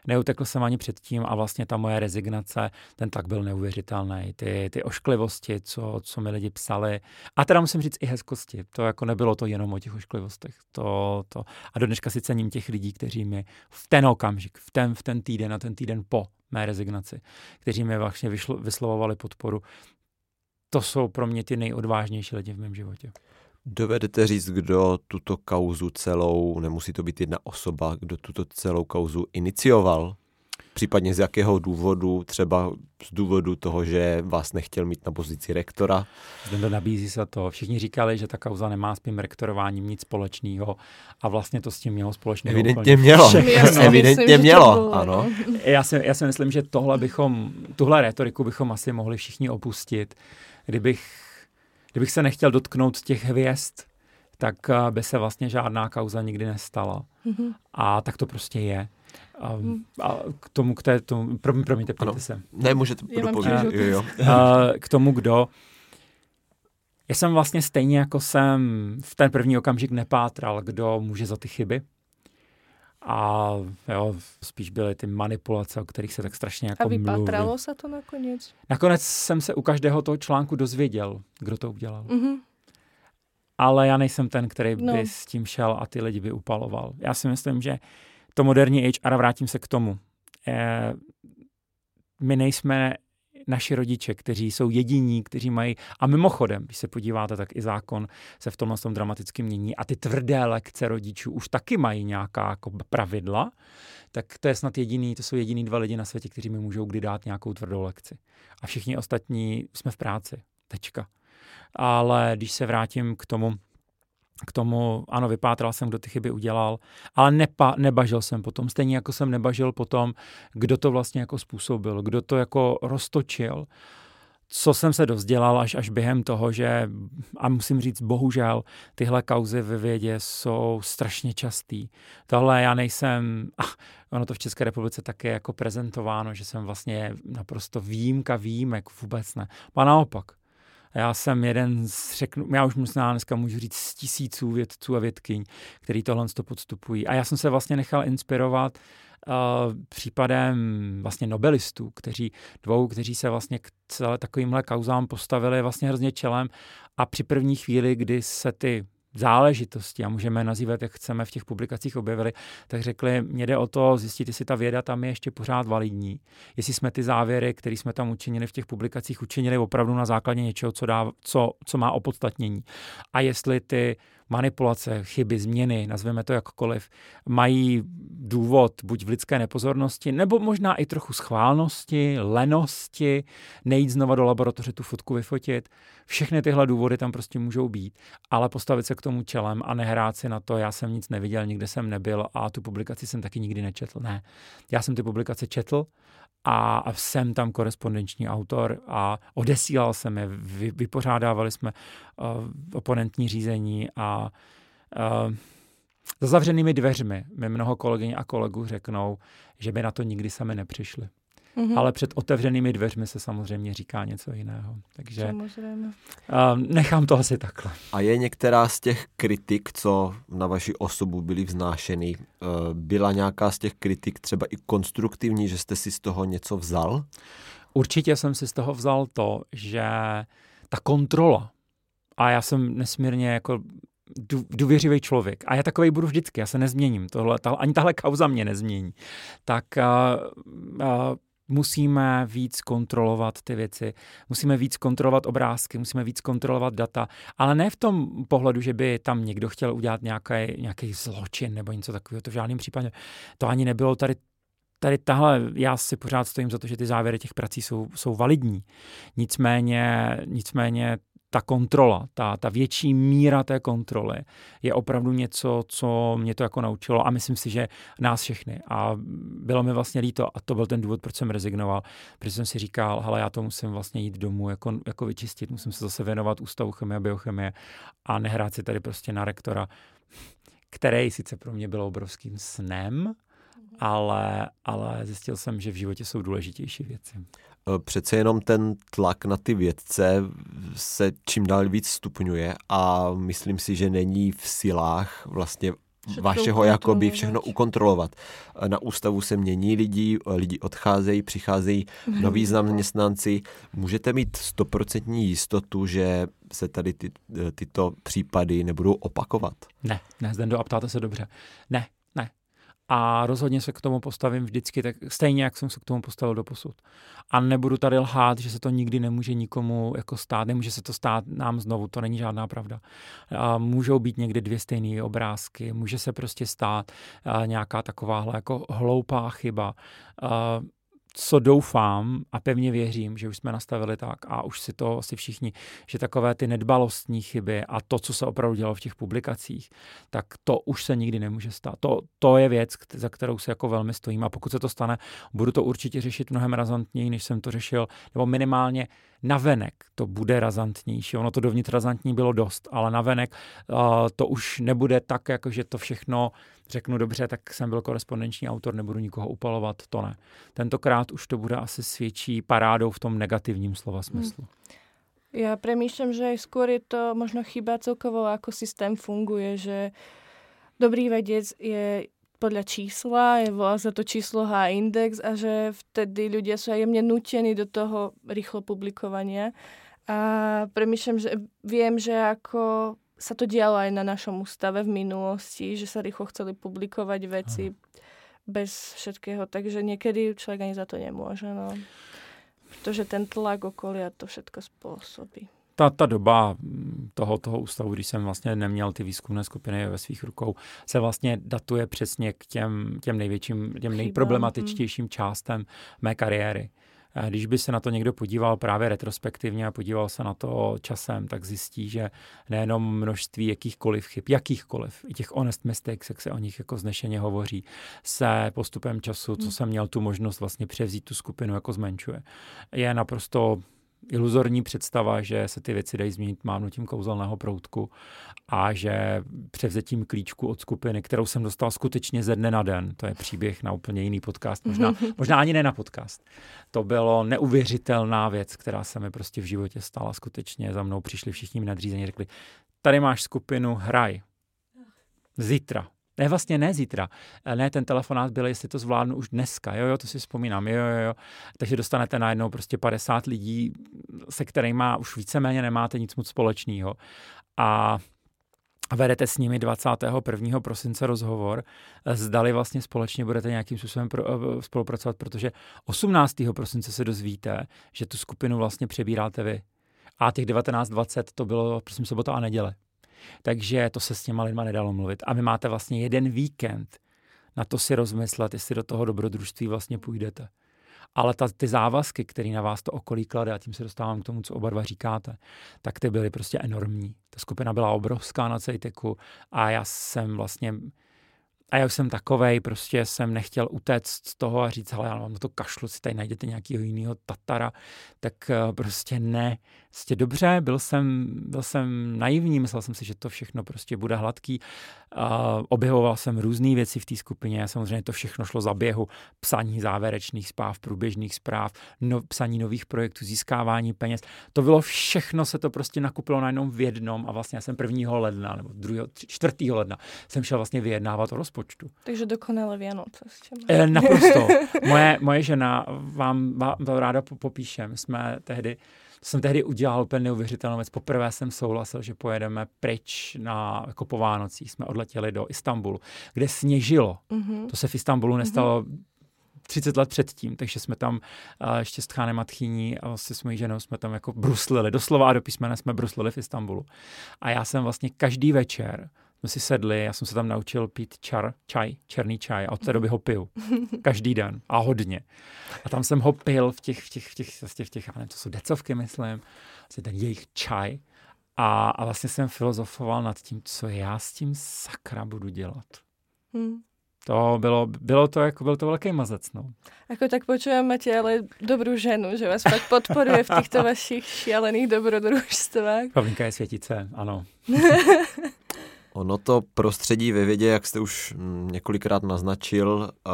neutekl jsem ani předtím a vlastně ta moje rezignace, ten tak byl neuvěřitelný. Ty, ty ošklivosti, co, co mi lidi psali. A teda musím říct i hezkosti. To jako nebylo to jenom o těch ošklivostech. To, to. A do dneška si cením těch lidí, kteří mi v ten okamžik, v ten, v ten týden a ten týden po mé rezignaci, kteří mi vlastně vyslovovali podporu. To jsou pro mě ty nejodvážnější lidi v mém životě. Dovedete říct, kdo tuto kauzu celou, nemusí to být jedna osoba, kdo tuto celou kauzu inicioval? Případně z jakého důvodu, třeba z důvodu toho, že vás nechtěl mít na pozici rektora? Zde nabízí se to. Všichni říkali, že ta kauza nemá s tím rektorováním nic společného a vlastně to s tím mělo společného. Evidentně mělo. Jasně, Evidentně myslím, že to mělo, bylo, ano. no. Já si, já si myslím, že tohle bychom, tuhle retoriku bychom asi mohli všichni opustit. Kdybych, kdybych se nechtěl dotknout těch hvězd, tak eh, by se vlastně žádná kauza nikdy nestala. Mhm. A tak to prostě je. A, Hmm. a k tomu, k té, tomu, pro, promiňte, ptejte se. Ne, můžete dopovědět. Jo, jo. Eh, k tomu, kdo. Já jsem vlastně stejně jako jsem v ten první okamžik nepátral, kdo může za ty chyby. A jo, spíš byly ty manipulace, o kterých se tak strašně jako A mluví. vypatralo se to nakonec? Nakonec jsem se u každého toho článku dozvěděl, kdo to udělal. Mhm. Ale já nejsem ten, který by No. s tím šel a ty lidi by upaloval. Já si myslím, že to moderní HR, a vrátím se k tomu, eh, my nejsme naši rodiče, kteří jsou jediní, kteří mají, a mimochodem, když se podíváte, tak i zákon se v tomhle tom dramaticky mění a ty tvrdé lekce rodičů už taky mají nějaká jako pravidla, tak to je snad jediný, to jsou jediný dva lidi na světě, kteří mi můžou kdy dát nějakou tvrdou lekci. A všichni ostatní jsme v práci. Tečka. Ale když se vrátím k tomu, k tomu, ano, vypátral jsem, kdo ty chyby udělal, ale nepa, nebažil jsem potom. Stejně jako jsem nebažil potom, kdo to vlastně jako způsobil, kdo to jako roztočil. Co jsem se dozdělal až, až během toho, že, a musím říct, bohužel, tyhle kauzy ve vědě jsou strašně častý. Tohle já nejsem, ach, ono to v České republice také jako prezentováno, že jsem vlastně naprosto výjimka výjimek, vůbec ne. A naopak, já jsem jeden z, řeknu, já už možná dneska můžu říct z tisíců vědců a vědkyň, který tohle to podstupují. A já jsem se vlastně nechal inspirovat uh, případem vlastně nobelistů, kteří dvou, kteří se vlastně k celé takovýmhle kauzám postavili vlastně hrozně čelem a při první chvíli, kdy se ty záležitosti, a můžeme nazývat, jak chceme, v těch publikacích objevili, tak řekli, mě jde o to zjistit, jestli ta věda tam je ještě pořád validní, jestli jsme ty závěry, které jsme tam učinili v těch publikacích, učinili opravdu na základě něčeho, co, dá, co, co má opodstatnění. A jestli ty manipulace, chyby, změny, nazveme to jakkoliv, mají důvod buď v lidské nepozornosti, nebo možná i trochu schválnosti, lenosti, nejít znova do laboratoře tu fotku vyfotit. Všechny tyhle důvody tam prostě můžou být, ale postavit se k tomu čelem a nehrát si na to, já jsem nic neviděl, nikde jsem nebyl a tu publikaci jsem taky nikdy nečetl. Ne, já jsem ty publikace četl a, a jsem tam korespondenční autor a odesílal jsem je, vy, vypořádávali jsme uh, oponentní řízení a uh, za zavřenými dveřmi mi mnoho kolegyň a kolegů řeknou, že by na to nikdy sami nepřišli. Mhm. Ale před otevřenými dveřmi se samozřejmě říká něco jiného. Takže Samozřejmě. uh, nechám to asi takhle. A je některá z těch kritik, co na vaši osobu byly vznášeny, eh, byla nějaká z těch kritik třeba i konstruktivní, že jste si z toho něco vzal? Určitě jsem si z toho vzal to, že ta kontrola, a já jsem nesmírně jako dů- důvěřivý člověk. A já takový budu vždycky, já se nezměním. Tohle, tahle, ani tahle kauza mě nezmění. Tak uh, uh, musíme víc kontrolovat ty věci, musíme víc kontrolovat obrázky, musíme víc kontrolovat data, ale ne v tom pohledu, že by tam někdo chtěl udělat nějaký, nějaký zločin nebo něco takového, to v žádném případě. To ani nebylo tady tady tahle, já si pořád stojím za to, že ty závěry těch prací jsou, jsou validní. Nicméně, nicméně ta kontrola, ta, ta větší míra té kontroly je opravdu něco, co mě to jako naučilo a myslím si, že nás všechny. A bylo mi vlastně líto a to byl ten důvod, proč jsem rezignoval, protože jsem si říkal, hele, já to musím vlastně jít domů jako, jako vyčistit, musím se zase věnovat ústavu chemie a biochemie a nehrát si tady prostě na rektora, který sice pro mě byl obrovským snem, ale, ale zjistil jsem, že v životě jsou důležitější věci. Eh, Přece jenom ten tlak na ty vědce se čím dál víc stupňuje a myslím si, že není v silách vlastně Všechno vašeho jakoby všechno ukontrolovat. Eh, Na ústavu se mění lidi, eh, lidi odcházejí, přicházejí noví zaměstnanci. Můžete mít stoprocentní jistotu, že se tady ty, tyto případy nebudou opakovat? Ne, ne, Zdendo, a ptáte se dobře. Ne. A rozhodně se k tomu postavím vždycky tak stejně, jak jsem se k tomu postavil do posud. A nebudu tady lhát, že se to nikdy nemůže nikomu jako stát, nemůže se to stát nám znovu, to není žádná pravda. A můžou být někdy dvě stejné obrázky, může se prostě stát nějaká takováhle jako hloupá chyba. A co doufám a pevně věřím, že už jsme nastavili tak a už si to asi všichni, že takové ty nedbalostní chyby a to, co se opravdu dělalo v těch publikacích, tak to už se nikdy nemůže stát. To, to je věc, za kterou se jako velmi stojím a pokud se to stane, budu to určitě řešit mnohem razantněji, než jsem to řešil, nebo minimálně navenek to bude razantnější. Ono to dovnitř razantní bylo dost, ale navenek uh, to už nebude tak, jako že to všechno řeknu dobře, tak jsem byl korespondenční autor, nebudu nikoho upalovat, to ne. Tentokrát už to bude asi svědčí parádou v tom negativním slova smyslu. Hmm. Ja premýšľam, že aj skôr je to možno chyba celkovo, ako systém funguje, že dobrý vedec je podľa čísla, je volá sa to číslo H index a že vtedy ľudia sú aj jemne nutení do toho rýchlo publikovania. A premýšľam, že viem, že ako sa to dialo aj na našom ústave v minulosti, že sa rýchlo chceli publikovať veci Aha. bez všetkého, takže niekedy človek ani za to nemôže. No. Protože ten tlak okolia to všetko spôsobí. ta, ta doba toho, toho ústavu, když jsem vlastně neměl ty výzkumné skupiny ve svých rukou, se vlastně datuje přesně k těm, těm největším, těm nejproblematičtějším částem mé kariéry. Když by se na to někdo podíval právě retrospektivně a podíval se na to časem, tak zjistí, že nejenom množství jakýchkoliv chyb, jakýchkoliv, i těch honest mistakes, jak se o nich jako znešeně hovoří, se postupem času, co hmm. jsem měl tu možnost vlastně převzít tu skupinu, jako zmenšuje. Je naprosto iluzorní představa, že se ty věci dají změnit mávnutím kouzelného proutku a že převzetím klíčku od skupiny, kterou jsem dostal skutečně ze dne na den, to je příběh na úplně jiný podcast, možná, možná ani ne na podcast. To bylo neuvěřitelná věc, která se mi prostě v životě stala. Skutečně za mnou přišli všichni nadřízení, řekli, tady máš skupinu, hraj. Zítra, ne, vlastně ne zítra. Eh, ne, ten telefonát byl, jestli to zvládnu už dneska. Jo, jo, to si vzpomínám. Jo, jo, jo. Takže dostanete najednou prostě 50 lidí, se kterými už víceméně nemáte nic moc společného. A vedete s nimi 21. prosince rozhovor, eh, zdali vlastně společně budete nějakým způsobem pro, uh, spolupracovat, protože 18. prosince se dozvíte, že tu skupinu vlastně přebíráte vy. A těch 19.20 to bylo, prosím, sobota a neděle. Takže to se s těma lidma nedalo mluvit. A vy máte vlastně jeden víkend na to si rozmyslet, jestli do toho dobrodružství vlastně půjdete. Ale ta, ty závazky, které na vás to okolí klade, a tím se dostávám k tomu, co oba dva říkáte, tak ty byly prostě enormní. Ta skupina byla obrovská na Cejteku a já jsem vlastně a já jsem takovej, prostě jsem nechtěl utéct z toho a říct, hele, já na to kašlu, si tady najdete nějakého jiného Tatara, tak uh, prostě ne. Prostě dobře, byl jsem, byl jsem naivní, myslel jsem si, že to všechno prostě bude hladký. Uh, objevoval jsem různé věci v té skupině, samozřejmě to všechno šlo za běhu, psaní závěrečných zpráv, průběžných zpráv, no, psaní nových projektů, získávání peněz. To bylo všechno, se to prostě nakupilo najednou v jednom a vlastně já jsem 1. ledna nebo 2. 4. ledna jsem šel vlastně vyjednávat o rozpočtu. Takže dokonale Vianoce. E, naprosto. Moje, moje žena vám, vám to ráda popíšem. Jsme tehdy jsem tehdy udělal úplně neuvěřitelnou věc. Poprvé jsem souhlasil, že pojedeme pryč na, jako po Vánocích. Jsme odletěli do Istanbulu, kde sněžilo. Mm-hmm. To se v Istanbulu nestalo mm-hmm. 30 let předtím, takže jsme tam uh, ještě s Tchánem a Tchýní a vlastně s mojí ženou jsme tam jako bruslili, doslova a do písmene jsme bruslili v Istanbulu. A já jsem vlastně každý večer jsme si sedli, já jsem se tam naučil pít čar, čaj, černý čaj a od té doby ho pil. Každý den a hodně. A tam jsem ho pil v těch, v těch, v těch, v těch, v těch, nevím, to jsou decovky, myslím, vlastně ten jejich čaj. A, a vlastně jsem filozofoval nad tím, co já s tím sakra budu dělat. Hmm. To bylo, bylo to jako, byl to velký mazec, no. Ako tak počujem, máte ale dobrou ženu, že vás pak podporuje v těchto vašich šialených dobrodružstvách. Pavlinka je světice, ano. Ono to prostředí ve vědě, jak jste už několikrát naznačil, eh,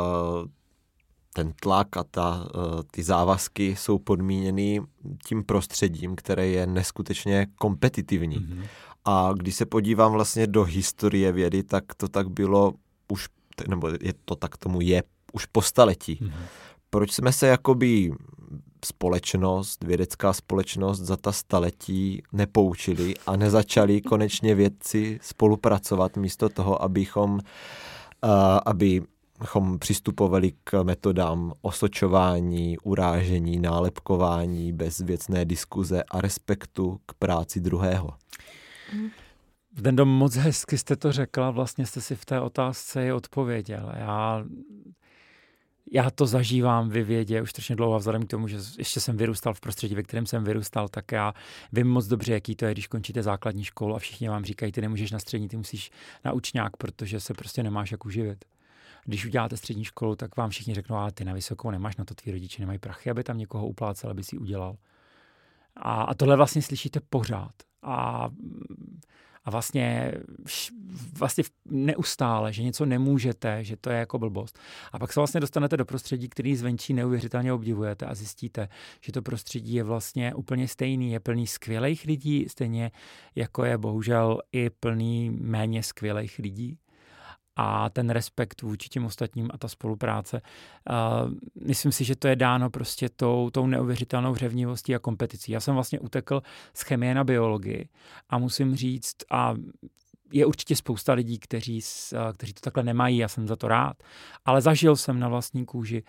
ten tlak a ta, eh, ty závazky jsou podmíněny tím prostředím, které je neskutečně kompetitivní. Mm-hmm. A když se podívám vlastně do historie vědy, tak to tak bylo už, nebo je to tak tomu je už po staletí. Mm-hmm. Proč jsme se jakoby společnost, vědecká společnost za ta staletí nepoučili a nezačali konečně vědci spolupracovat místo toho, abychom, uh, aby bychom přistupovali k metodám osočování, urážení, nálepkování, bezvěcné diskuze a respektu k práci druhého. Den dom moc hezky jste to řekla, vlastně jste si v té otázce i odpověděl. Já, já to zažívám ve vědě už strašně dlouho, vzhledem k tomu, že ještě jsem vyrůstal v prostředí, ve kterém jsem vyrůstal, tak já vím moc dobře, jaký to je, když končíte základní školu a všichni vám říkají, ty nemůžeš na střední, ty musíš na učňák, protože se prostě nemáš jak uživit když uděláte střední školu, tak vám všichni řeknou, ale ty na vysokou nemáš na to, tví rodiče nemají prachy, aby tam někoho uplácel, aby si udělal. A, a tohle vlastně slyšíte pořád. A, a vlastně, vlastně neustále, že něco nemůžete, že to je jako blbost. A pak se vlastně dostanete do prostředí, který zvenčí neuvěřitelně obdivujete a zjistíte, že to prostředí je vlastně úplně stejný, je plný skvělých lidí, stejně jako je bohužel i plný méně skvělých lidí a ten respekt vůči těm ostatním a ta spolupráce. Uh, myslím si, že to je dáno prostě tou, tou neuvěřitelnou řevnivostí a kompeticí. Já jsem vlastně utekl z chemie na biologii a musím říct, a je určitě spousta lidí, kteří, kteří to takhle nemají, já jsem za to rád, ale zažil jsem na vlastní kůži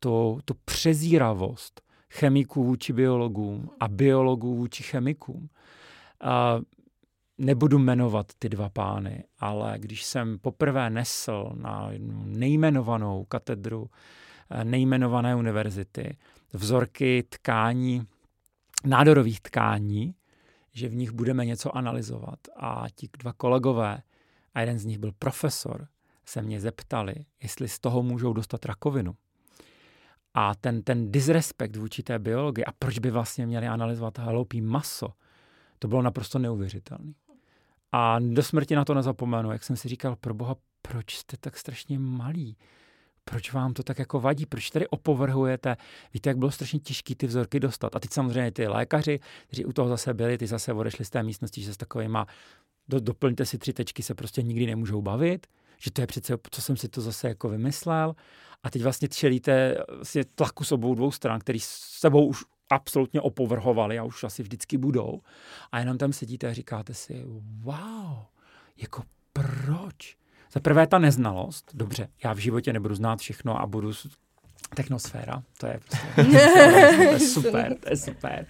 to, to přezíravost chemiků vůči biologům a biologů vůči chemikům. Uh, nebudu jmenovat ty dva pány, ale když jsem poprvé nesl na nejmenovanou katedru eh, nejmenované univerzity vzorky tkání, nádorových tkání, že v nich budeme něco analyzovat. A ti dva kolegové, a jeden z nich byl profesor, se mě zeptali, jestli z toho můžou dostat rakovinu. A ten, ten disrespekt vůči té biologii a proč by vlastně měli analyzovat hloupý maso, to bylo naprosto neuvěřitelné. A do smrti na to nezapomenu, jak jsem si říkal, pro boha, proč jste tak strašně malý? Proč vám to tak jako vadí? Proč tady opovrhujete? Víte, jak bylo strašně těžké ty vzorky dostat. A teď samozřejmě ty lékaři, kteří u toho zase byli, ty zase odešli z té místnosti, že s takovýma do, doplňte si tři tečky, se prostě nikdy nemůžou bavit, že to je přece, co jsem si to zase jako vymyslel. A teď vlastně čelíte vlastně tlaku s obou dvou stran, který s sebou už absolutně opovrhovali a už asi vždycky budou. A jenom tam sedíte a říkáte si, wow, jako proč? Za prvé ta neznalost, dobře, já v životě nebudu znát všechno a budu technosféra, to je prostě, to je super, to je super.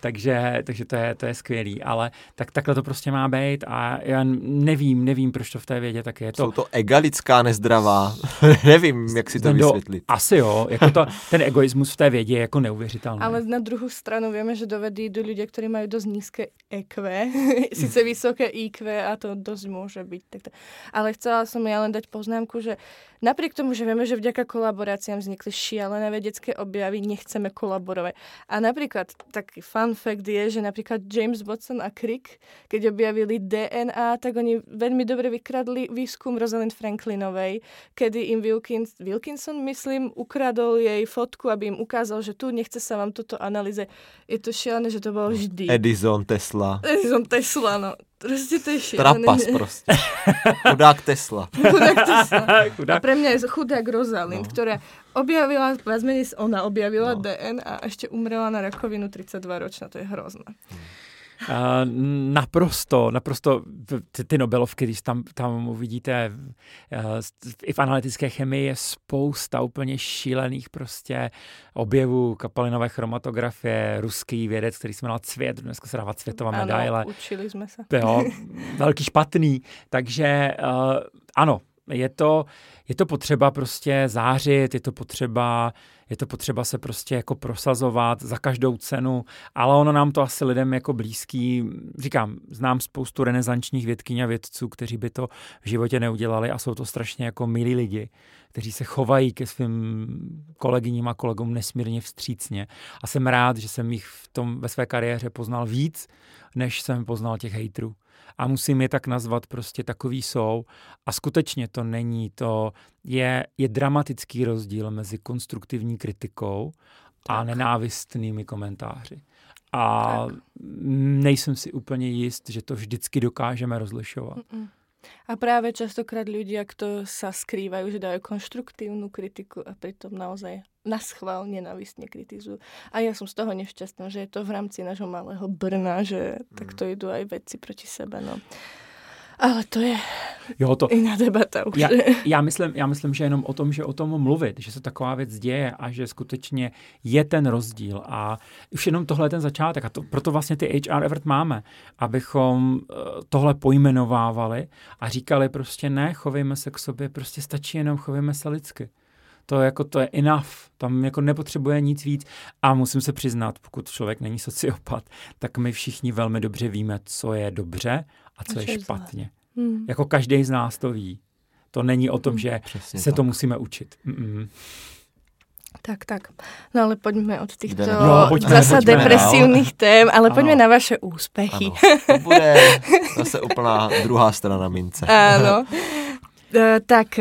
Takže, takže to je, to je skvělý, ale tak, takhle to prostě má být a já nevím, nevím, proč to v té vědě tak je. To, Jsou to egalická nezdravá, nevím, jak si to do, vysvětlit. Asi jo, jako to, ten egoismus v té vědě je jako neuvěřitelný. Ale na druhou stranu víme, že do vědy jdou lidé, kteří mají dost nízké EQ, sice vysoké IQ a to dost může být. Ale chcela jsem já len dať poznámku, že napriek tomu, že víme, že vďaka kolaboráciám vznikly šialené vedecké objavy, nechceme kolaborovať. A napríklad taký fun fact je, že napríklad James Watson a Crick, keď objavili DNA, tak oni veľmi dobre vykradli výskum Rosalind Franklinovej, kedy im Wilkins, Wilkinson, myslím, ukradol jej fotku, aby im ukázal, že tu nechce sa vám toto analýze. Je to šialené, že to bolo vždy. Edison, Tesla. Edison, Tesla, no. Prostě to je šialené. Trapas prostě. Chudák Tesla. Chudák Tesla. A pre mňa je chudák Rosalind, no. ktorá objavila, viac menej ona objavila no. DN a ešte umrela na rakovinu 32 ročná. To je hrozné. Hmm. Naprosto, naprosto ty, ty Nobelovky, když tam, tam uvidíte, uh, i v analytické chemii je spousta úplně šílených prostě objevů kapalinové chromatografie, ruský vědec, který se jmenoval Cvět, dneska se dává Cvětová medaile. Ano, učili jsme se. Jo, velký špatný, takže uh, ano, je to, je to potřeba prostě zářit, je to potřeba, je to potřeba se prostě jako prosazovat za každou cenu, ale ono nám to asi lidem jako blízký, říkám, znám spoustu renesančních vědkyň a vědců, kteří by to v životě neudělali a jsou to strašně jako milí lidi, kteří se chovají ke svým kolegyním a kolegům nesmírně vstřícně. A jsem rád, že jsem jich v tom ve své kariéře poznal víc, než jsem poznal těch hejtrů a musím je tak nazvat, prostě takový jsou. A skutečně to není to, je, je dramatický rozdíl mezi konstruktivní kritikou a tak. nenávistnými komentáři. A tak. nejsem si úplně jist, že to vždycky dokážeme rozlišovat. Mm-mm. A práve častokrát ľudia, kto sa skrývajú, že dajú konštruktívnu kritiku a pritom naozaj na schvál nenavistne kritizujú. A ja som z toho nešťastná, že je to v rámci nášho malého Brna, že mm. takto idú aj vedci proti sebe. No. Ale to je Jo, to, Jiná debata už. já, já, myslím, já myslím, že jenom o tom, že o tom mluvit, že se taková věc děje a že skutečně je ten rozdíl a už jenom tohle je ten začátek a to, proto vlastně ty HR Evert máme, abychom eh, tohle pojmenovávali a říkali prostě ne, chovejme se k sobě, prostě stačí jenom chovejme se lidsky. To je jako, to je enough, tam jako nepotřebuje nic víc a musím se přiznat, pokud člověk není sociopat, tak my všichni velmi dobře víme, co je dobře a co A je co je zlé. špatně. Hmm. Jako každý z nás to ví. To není o tom, že Přesně se tak. to musíme učit. Mm-mm. Tak, tak. No ale poďme od Jdeme- No, poďme, zasa poďme depresívnych tém, ale poďme Áno. na vaše úspechy. Ano, to bude zase úplná druhá strana mince. Áno. E, tak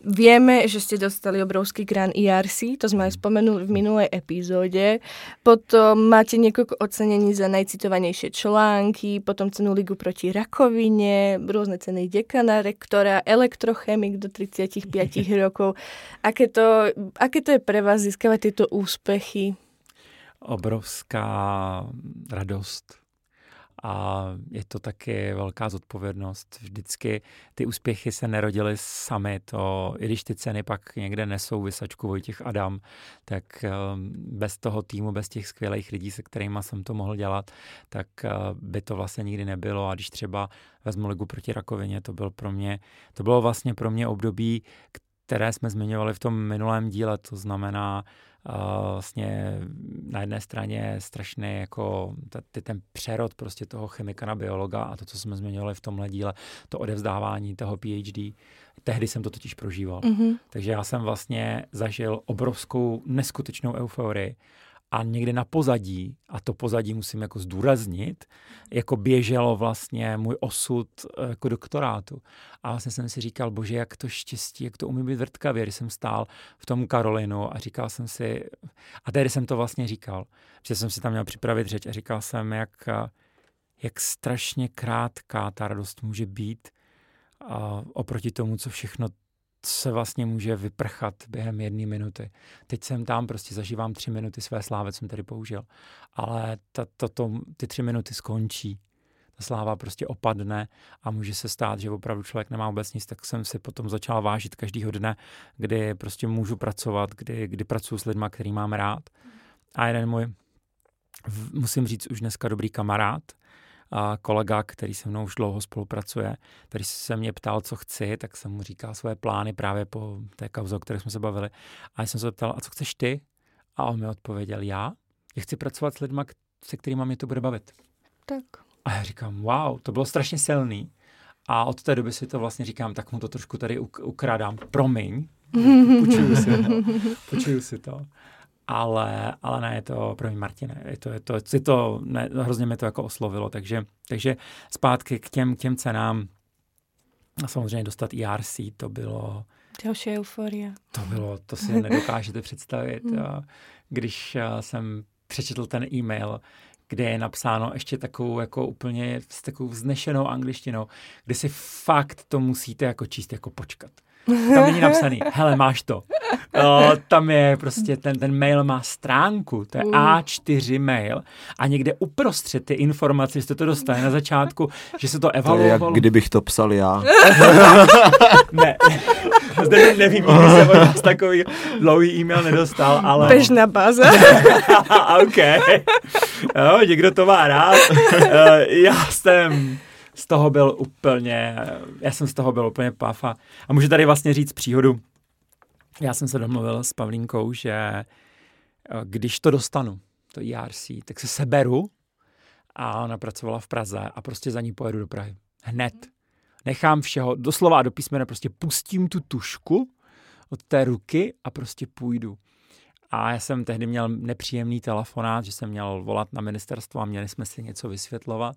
vieme, že ste dostali obrovský grant ERC, to sme aj spomenuli v minulej epizóde. Potom máte niekoľko ocenení za najcitovanejšie články, potom cenu Ligu proti rakovine, rôzne ceny dekana, rektora, elektrochemik do 35 rokov. Aké to, aké to je pre vás získavať tieto úspechy? Obrovská radost. A je to taky velká zodpovědnost. Vždycky ty úspěchy se nerodily sami. To, I když ty ceny pak někde nesou Vysačku Vojtěch Adam, tak um, bez toho týmu, bez těch skvělých lidí, se kterými jsem to mohl dělat, tak uh, by to vlastně nikdy nebylo. A když třeba vezmu ligu proti rakovině, to byl pro mě, to bylo vlastně pro mě období, které jsme zmiňovali v tom minulém díle, to znamená vlastně na jedné straně strašný jako ty, ten přerod prostě toho chemika na biologa a to, co jsme zmiňovali v tomhle díle, to odevzdávání toho PhD. Tehdy jsem to totiž prožíval. Mhm. Takže já jsem vlastně zažil obrovskou neskutečnou euforii a někde na pozadí, a to pozadí musím jako zdůraznit, jako běželo vlastně můj osud eh, jako doktorátu. A vlastně jsem si říkal, bože, jak to štěstí, jak to umí být vrtkavě, když jsem stál v tom Karolinu a říkal jsem si, a tehdy jsem to vlastně říkal, že jsem si tam měl připravit řeč a říkal jsem, jak, eh, jak strašně krátká ta radost může být a oproti tomu, co všechno se vlastně může vyprchat během jedné minuty. Teď jsem tam, prostě zažívám tři minuty své slávy, co jsem tady použil. Ale ta, to, to, ty tři minuty skončí. Ta sláva prostě opadne a může se stát, že opravdu člověk nemá vůbec nic, tak jsem si potom začal vážit každýho dne, kdy prostě můžu pracovat, kdy, kdy pracuji s lidma, který mám rád. A jeden můj, musím říct, už dneska dobrý kamarád, a kolega, který se mnou už dlouho spolupracuje, který se mě ptal, co chci, tak jsem mu říkal svoje plány právě po té kauze, o které jsme se bavili. A já jsem se zeptal, a co chceš ty? A on mi odpověděl, já? Já chci pracovat s lidmi, se kterými mě to bude bavit. Tak. A já říkám, wow, to bylo strašně silný. A od té doby si to vlastně říkám, tak mu to trošku tady uk- ukrádám. Promiň, počuju si to. Počuju si to. Ale, ale ne, je to, promiň Martine, je to, je to, je to ne, hrozně mi to jako oslovilo, takže, takže zpátky k těm, k těm cenám. A samozřejmě dostat ERC, to bylo, Ďalšia eufória. to bylo, to si nedokážete představit. Hmm. Když jsem přečetl ten e-mail, kde je napsáno ještě takovou jako úplně s takovou vznešenou angličtinou, kde si fakt to musíte jako číst jako počkat. Tam není napsaný, hele, máš to. O, tam je prostě, ten, ten mail má stránku, to je Uh. A4 mail a někde uprostřed ty informace jste to dostali na začátku, že se to To je jak evaluovalo. kdybych to psal já. Ne, zde nevím, kdy jsem od vás takový dlouhý e-mail nedostal, ale... Bežná báza. OK. Jo, někdo to má rád. Eh, Já jsem z toho byl úplně, já jsem z toho byl úplně paf a, a můžu tady vlastně říct příhodu. Já jsem se domluvil s Pavlínkou, že eh, když to dostanu, to ERC, tak se seberu a ona pracovala v Praze a prostě za ní pojedu do Prahy. Hned. Nechám všeho, doslova a do písmene, prostě pustím tu tušku od té ruky a prostě půjdu. A já jsem tehdy měl nepříjemný telefonát, že jsem měl volat na ministerstvo a měli jsme si něco vysvětlovat.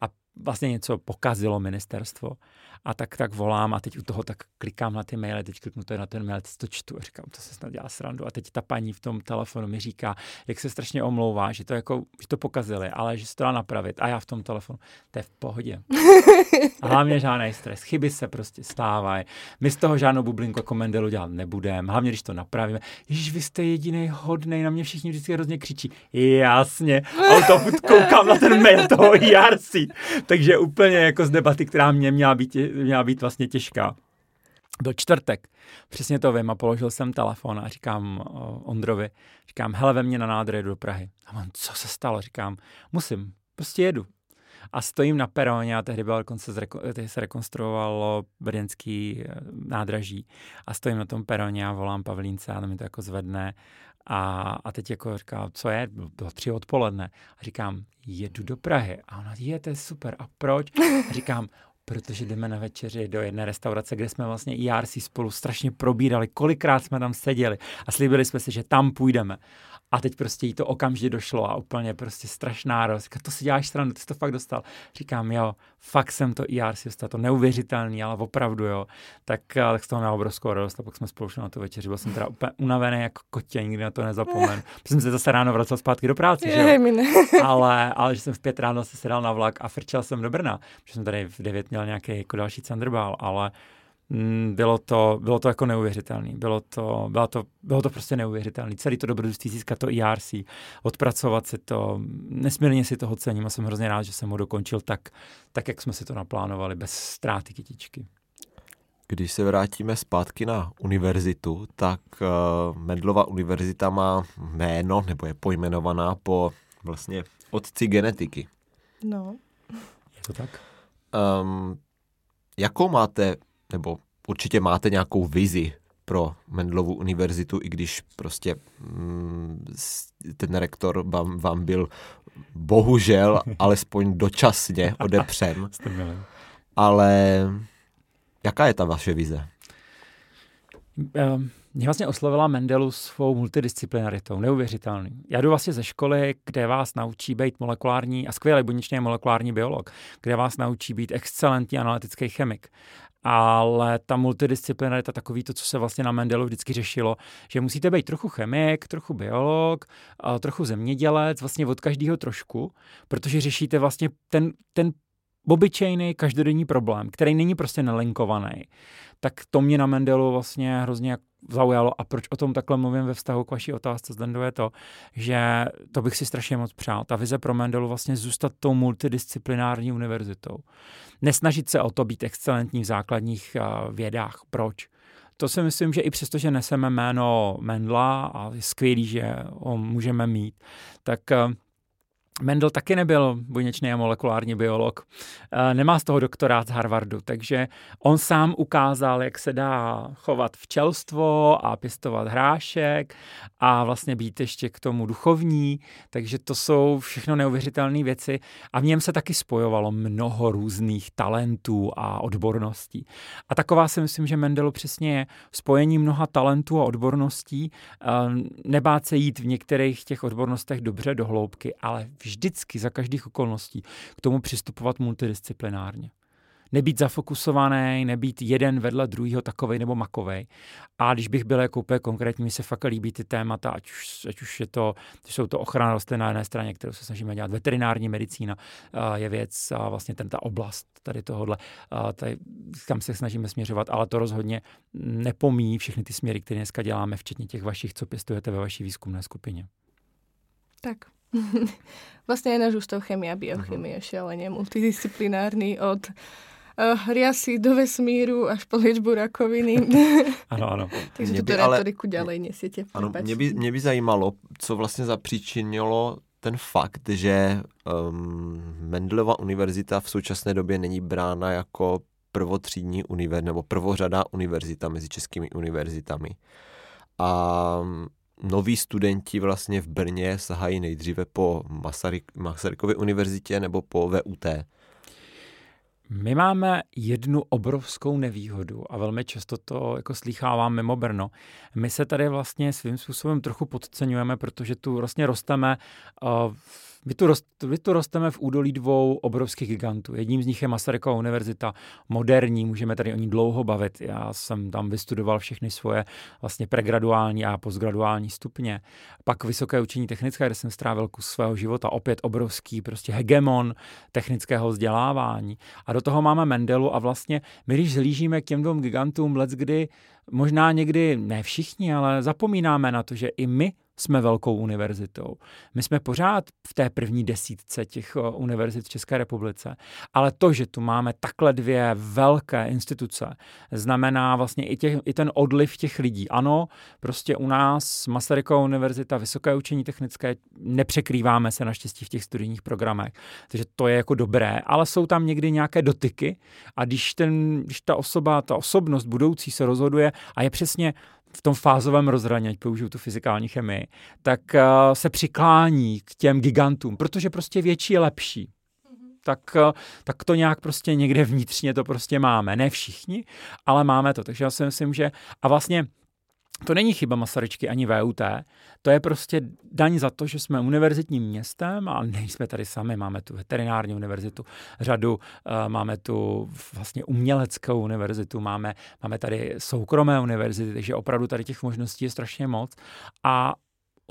A vlastně něco pokazilo ministerstvo. A tak tak volám a teď u toho tak klikám na ty maily, teď kliknu to na ten mail, teď to čtu a říkám, to se snad dělá srandu. A teď ta paní v tom telefonu mi říká, jak se strašně omlouvá, že to jako, že to pokazili, ale že se to dá napravit. A já v tom telefonu, to je v pohodě. A hlavně žádný stres. Chyby se prostě stávají. My z toho žádnou bublinku jako Mendelu dělat nebudeme. Hlavně, když to napravíme. Ježíš, vy jste jediný hodnej, na mě všichni vždycky hrozně křičí. Jasně. A furt koukám na ten mail toho ERC. Takže úplně jako z debaty, která mě měla být, měla být vlastně těžká. Byl čtvrtek, přesně to vím a položil jsem telefon a říkám Ondrovi, říkám, hele, ve mně na nádrě jedu do Prahy. A on, co se stalo? Říkám, musím, prostě jedu. A stojím na peroně a tehdy, byl dokonce tehdy se rekonstruovalo brněnský eh, nádraží a stojím na tom peroně a volám Pavlínce a mi to jako zvedne a, a teď jako říká, co je, do tři odpoledne. A říkám, jedu do Prahy. A ona, je, to je super. A proč? A říkám, protože jdeme na večeři do jedné restaurace, kde jsme vlastně IRC spolu strašně probírali, kolikrát jsme tam seděli a slíbili jsme si, že tam půjdeme. A teď prostě jí to okamžitě došlo a úplně prostě strašná radost. To si děláš stranu, ty jsi to fakt dostal. Říkám, jo, fakt jsem to ERC dostal, to neuvěřitelný, ale opravdu jo. Tak, tak z toho měl obrovskou radost a pak jsme spolu na tu večeři. Byl jsem teda úplně unavený jako kotě, nikdy na to nezapomenu. jsem se zase ráno vracel zpátky do práce, že jo? ale, ale že jsem v pět ráno se sedal na vlak a frčel jsem do Brna, protože jsem tady v devět měl nějaký jako další Thunderball, ale bylo to, bylo to jako neuvěřitelné. Bylo to, bylo, to, bylo to prostě neuvěřitelné. Celý to dobrodružství získat to ERC, odpracovat si to, nesmírně si toho cením a jsem hrozně rád, že jsem ho dokončil tak, tak jak jsme si to naplánovali, bez ztráty kytičky. Když se vrátíme zpátky na univerzitu, tak uh, Mendlova univerzita má jméno, nebo je pojmenovaná po vlastně otci genetiky. No. Je to tak? Um, jakou máte nebo určitě máte nějakou vizi pro Mendlovu univerzitu, i když prostě mm, ten rektor vám, vám byl bohužel alespoň dočasně odepřen. Ale jaká je ta vaše vize? Um mě vlastně oslovila Mendelu svou multidisciplinaritou, neuvěřitelný. Já jdu vlastně ze školy, kde vás naučí být molekulární a skvělý buněčný molekulární biolog, kde vás naučí být excelentní analytický chemik. Ale ta multidisciplinarita, takový to, co se vlastně na Mendelu vždycky řešilo, že musíte být trochu chemik, trochu biolog, trochu zemědělec, vlastně od každého trošku, protože řešíte vlastně ten, ten obyčejný každodenní problém, který není prostě nelinkovaný, tak to mě na Mendelu vlastně hrozně zaujalo a proč o tom takhle mluvím ve vztahu k vaší otázce, Zdendo, je to, že to bych si strašně moc přál. Ta vize pro Mendelu vlastně zůstat tou multidisciplinární univerzitou. Nesnažit se o to být excelentní v základních vědách. Proč? To si myslím, že i přesto, že neseme jméno Mendla a je skvělý, že ho můžeme mít, tak Mendel taky nebyl buněčný a molekulární biolog. Eh, nemá z toho doktorát z Harvardu, takže on sám ukázal, jak se dá chovat včelstvo a pěstovat hrášek a vlastně být ještě k tomu duchovní, takže to jsou všechno neuvěřitelné věci a v něm se taky spojovalo mnoho různých talentů a odborností. A taková si myslím, že Mendelu přesně je spojení mnoha talentů a odborností, eh, nebát se jít v některých těch odbornostech dobře do hloubky, ale vždycky za každých okolností k tomu přistupovat multidisciplinárně. Nebýt zafokusovaný, nebýt jeden vedle druhého takovej nebo makovej. A když bych byl jako úplně konkrétní, mi se fakt líbí ty témata, ať už, ať už je to, jsou to ochrana rostlin na jedné straně, kterou se snažíme dělat, veterinární medicína je věc, a vlastně ten, ta oblast tady tohohle, tady, kam se snažíme směřovat, ale to rozhodně nepomíjí všechny ty směry, které dneska děláme, včetně těch vašich, co pěstujete ve vaší výzkumné skupině. Tak, vlastne aj náš ústav chemia, biochemie, uh-huh. šialene multidisciplinárny od uh, riasy do vesmíru až po liečbu rakoviny. ano, ano. Takže tuto retoriku ďalej nesiete. Ano, mě by, mě by zajímalo, co vlastně zapříčinilo ten fakt, že um, Mendelova univerzita v současné době není brána jako prvotřídní univerzita nebo prvořadá univerzita mezi českými univerzitami. A noví studenti vlastně v Brně sahají nejdříve po Masaryk, Masarykově univerzitě nebo po VUT? My máme jednu obrovskou nevýhodu a velmi často to jako slýchávám mimo Brno. My se tady vlastně svým způsobem trochu podceňujeme, protože tu vlastně rosteme uh, my tu, rost, my tu rosteme v údolí dvou obrovských gigantů. Jedním z nich je Masarykova univerzita, moderní, můžeme tady o ní dlouho bavit. Já jsem tam vystudoval všechny svoje vlastně pregraduální a postgraduální stupně. Pak vysoké učení technické, kde jsem strávil kus svého života, opět obrovský prostě hegemon technického vzdělávání. A do toho máme Mendelu a vlastně my, když zlížíme k těm dvou gigantům, let kdy možná někdy ne všichni, ale zapomínáme na to, že i my jsme velkou univerzitou. My jsme pořád v té první desítce těch univerzit v České republice, ale to, že tu máme takhle dvě velké instituce, znamená vlastně i, těch, i ten odliv těch lidí. Ano, prostě u nás Masarykova univerzita, Vysoké učení technické, nepřekrýváme se naštěstí v těch studijních programech, takže to je jako dobré, ale jsou tam někdy nějaké dotyky a když, ten, když ta osoba, ta osobnost budoucí se rozhoduje a je přesně v tom fázovém rozhraní, ať použiju tu fyzikální chemii, tak uh, se přiklání k těm gigantům, protože prostě větší je lepší. Tak, uh, tak to nějak prostě někde vnitřně to prostě máme. Ne všichni, ale máme to. Takže já si myslím, že a vlastně to není chyba Masaryčky ani VUT, to je prostě daň za to, že jsme univerzitním městem a nejsme tady sami, máme tu veterinární univerzitu, řadu, uh, máme tu vlastně uměleckou univerzitu, máme, máme tady soukromé univerzity, takže opravdu tady těch možností je strašně moc a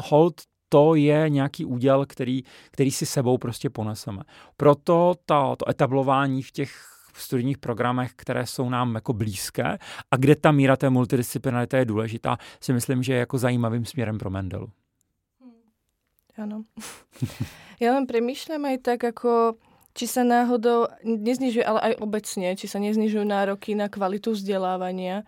hold to je nějaký úděl, který, který si sebou prostě poneseme. Proto ta, to etablování v těch studijních programech, které jsou nám jako blízké a kde ta míra té multidisciplinarity je důležitá, si myslím, že je jako zajímavým směrem pro Mendelu. Áno. ja len premýšľam aj tak, ako či sa náhodou neznižuje, ale aj obecne, či sa neznižujú nároky na kvalitu vzdelávania.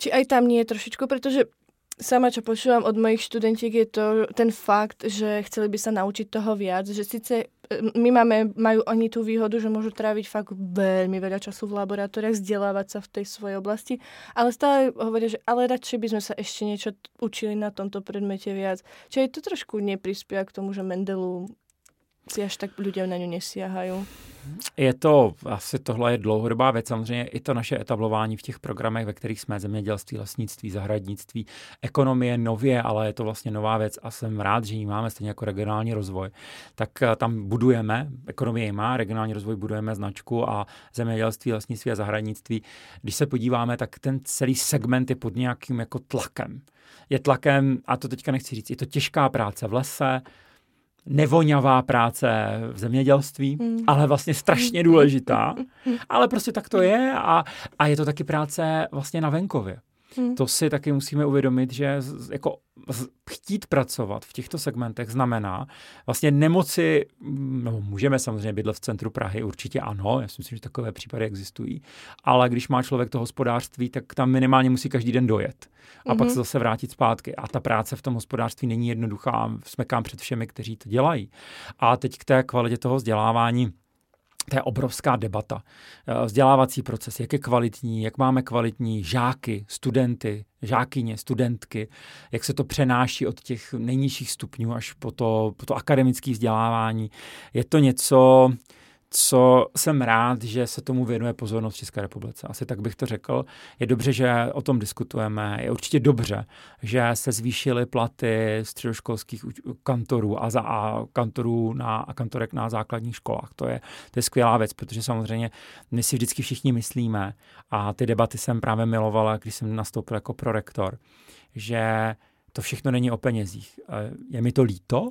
Či aj tam nie je trošičku, pretože sama, čo počúvam od mojich študentiek, je to ten fakt, že chceli by sa naučiť toho viac, že síce my máme, majú oni tú výhodu, že môžu tráviť fakt veľmi veľa času v laboratóriách, vzdelávať sa v tej svojej oblasti, ale stále hovoria, že ale radšej by sme sa ešte niečo učili na tomto predmete viac. Čiže to trošku neprispieva k tomu, že Mendelu si až tak ľudia na ňu nesiahajú. Je to, asi tohle je dlouhodobá věc, samozřejmě i to naše etablování v těch programech, ve kterých jsme zemědělství, lesnictví, zahradnictví, ekonomie nově, ale je to vlastně nová věc a jsem rád, že ji máme stejně jako regionální rozvoj. Tak eh, tam budujeme, ekonomie má, regionální rozvoj budujeme značku a zemědělství, lesnictví a zahradnictví. Když se podíváme, tak ten celý segment je pod nějakým jako tlakem. Je tlakem, a to teďka nechci říct, je to těžká práce v lese, nevoňavá práce v zemědělství, mm. ale vlastně strašně důležitá. Ale prostě tak to je a, a je to taky práce vlastně na venkově. Hmm. To si taky musíme uvědomit, že jako chtít pracovat v těchto segmentech znamená vlastně nemoci, no můžeme samozřejmě bydlet v centru Prahy, určitě ano, já si myslím, že takové případy existují, ale když má člověk to hospodářství, tak tam minimálně musí každý den dojet a hmm pak mhm. se zase vrátit zpátky. A ta práce v tom hospodářství není jednoduchá, smekám před všemi, kteří to dělají. A teď k té kvalitě toho vzdělávání, to je obrovská debata. Eh, vzdělávací proces, jak je kvalitní, jak máme kvalitní žáky, studenty, žákyně, studentky, jak se to přenáší od těch nejnižších stupňů až po to, po to akademické vzdělávání. Je to něco, co jsem rád, že se tomu věnuje pozornost v České republice. Asi tak bych to řekl. Je dobře, že o tom diskutujeme. Je určitě dobře, že se zvýšily platy středoškolských kantorů a, za, a kantorů na, a kantorek na základních školách. To je, to je skvělá věc, protože samozřejmě my si vždycky všichni myslíme a ty debaty jsem právě milovala, když jsem nastoupil jako prorektor, že to všechno není o penězích. Je mi to líto,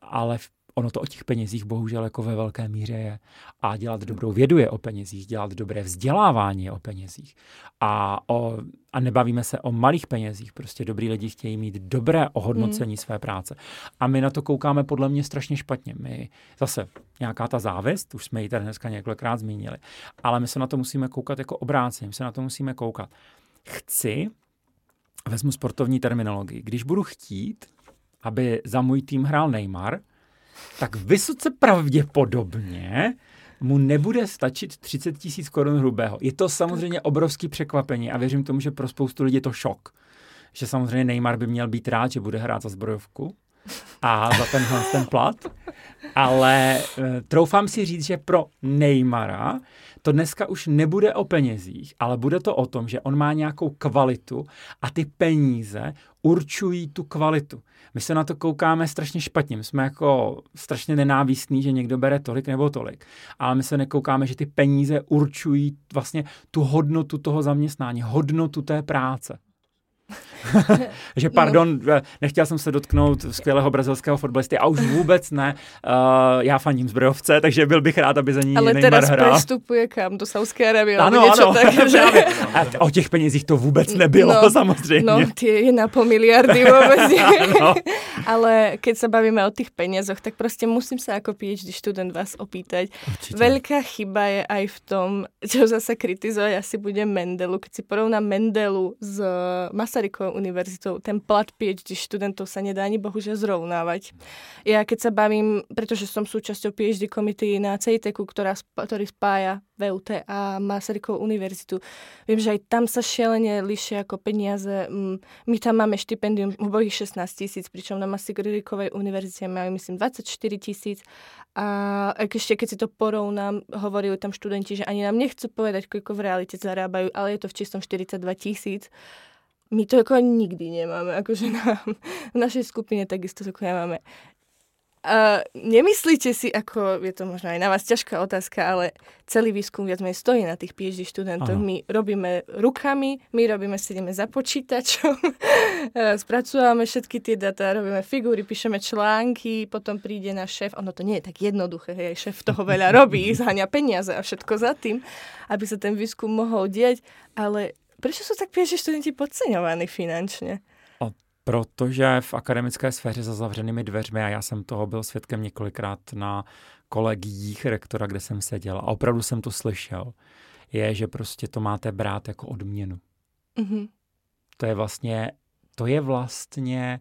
ale v ono to o těch penězích bohužel jako ve velké míře je. A dělat dobrou vědu je o penězích, dělat dobré vzdělávání je o penězích. A, o, a nebavíme se o malých penězích, prostě dobrý lidi chtějí mít dobré ohodnocení mm. své práce. A my na to koukáme podle mě strašně špatně. My zase nějaká ta závist, už jsme ji tady dneska několikrát zmínili, ale my se na to musíme koukat jako obráceně, my se na to musíme koukat. Chci, vezmu sportovní terminologii, když budu chtít, aby za můj tým hrál Neymar, tak vysoce pravděpodobně mu nebude stačit 30 tisíc korun hrubého. Je to samozřejmě obrovský překvapení a věřím tomu, že pro spoustu lidí je to šok. Že samozřejmě Neymar by měl být rád, že bude hrát za zbrojovku a za tenhle ten plat. Ale e, troufám si říct, že pro Neymara to dneska už nebude o penězích, ale bude to o tom, že on má nějakou kvalitu a ty peníze určují tu kvalitu. My se na to koukáme strašně špatně. My jsme jako strašně nenávistní, že někdo bere tolik nebo tolik. Ale my se nekoukáme, že ty peníze určují vlastně tu hodnotu toho zaměstnání, hodnotu té práce. že pardon, no. nechtěl jsem se dotknout skvělého brazilského fotbalisty a už vůbec ne. Uh, já fandím zbrojovce, takže byl bych rád, aby za ní Ale Neymar teraz hrál. prestupuje kam? Do Saudské Arábie? Ano, ano. Tak, že... A o těch penězích to vůbec nebylo, no, samozřejmě. No, ty je na pol miliardy vůbec. no. Ale keď sa bavíme o tých peniazoch, tak prostě musím sa ako PhD študent vás opýtať. Určite. Veľká chyba je aj v tom, čo zase kritizovať asi bude Mendelu. Keď si porovnám Mendelu s Masarykovou univerzitou, ten plat PhD študentov sa nedá ani bohužiaľ zrovnávať. Ja keď sa bavím, pretože som súčasťou PhD komity na CITEC, ktorá, ktorý spája VUT a Masarykovú univerzitu. Viem, že aj tam sa šialene lišia ako peniaze. Mm, my tam máme štipendium obojich 16 tisíc, pričom na Masarykovej univerzite majú myslím 24 tisíc a ešte keď si to porovnám, hovorili tam študenti, že ani nám nechcú povedať, koľko v realite zarábajú, ale je to v čistom 42 tisíc. My to ako nikdy nemáme, akože na, v našej skupine takisto ako nemáme. Uh, nemyslíte si, ako je to možno aj na vás ťažká otázka, ale celý výskum viac menej stojí na tých PhD študentoch. Aha. My robíme rukami, my robíme, sedíme za počítačom, spracujeme všetky tie data, robíme figúry, píšeme články, potom príde náš šéf, ono to nie je tak jednoduché, hej, šéf toho veľa robí, zháňa peniaze a všetko za tým, aby sa ten výskum mohol diať, ale prečo sú tak PhD študenti podceňovaní finančne? Protože v akademické sféře za zavřenými dveřmi, a já jsem toho byl svědkem několikrát na kolegích rektora, kde jsem seděl, a opravdu jsem to slyšel, je, že prostě to máte brát jako odměnu. Mm-hmm. To je vlastně, to je vlastně,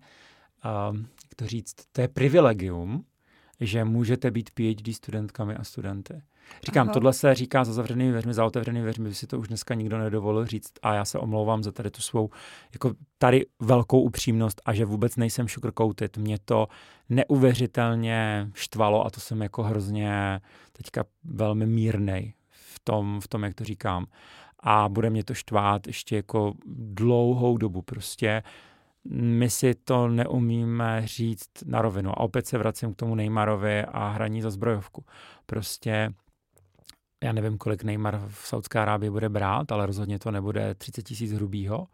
um, jak to říct, to je privilegium, že můžete být PhD studentkami a studenty. Říkám, Aha. tohle se říká za zavřenými dveřmi, za otevřenými dveřmi, by si to už dneska nikdo nedovolil říct a já se omlouvám za tady tu svou, jako tady velkou upřímnost a že vůbec nejsem sugarcoated. Mě to neuvěřitelně štvalo a to jsem jako hrozně teďka velmi mírnej v tom, v tom, jak to říkám. A bude mě to štvát ještě jako dlouhou dobu prostě my si to neumíme říct na rovinu. A opět se vracím k tomu Neymarovi a hraní za zbrojovku. Prostě já nevím, kolik Neymar v Saudské Arábii bude brát, ale rozhodně to nebude 30 tisíc hrubýho.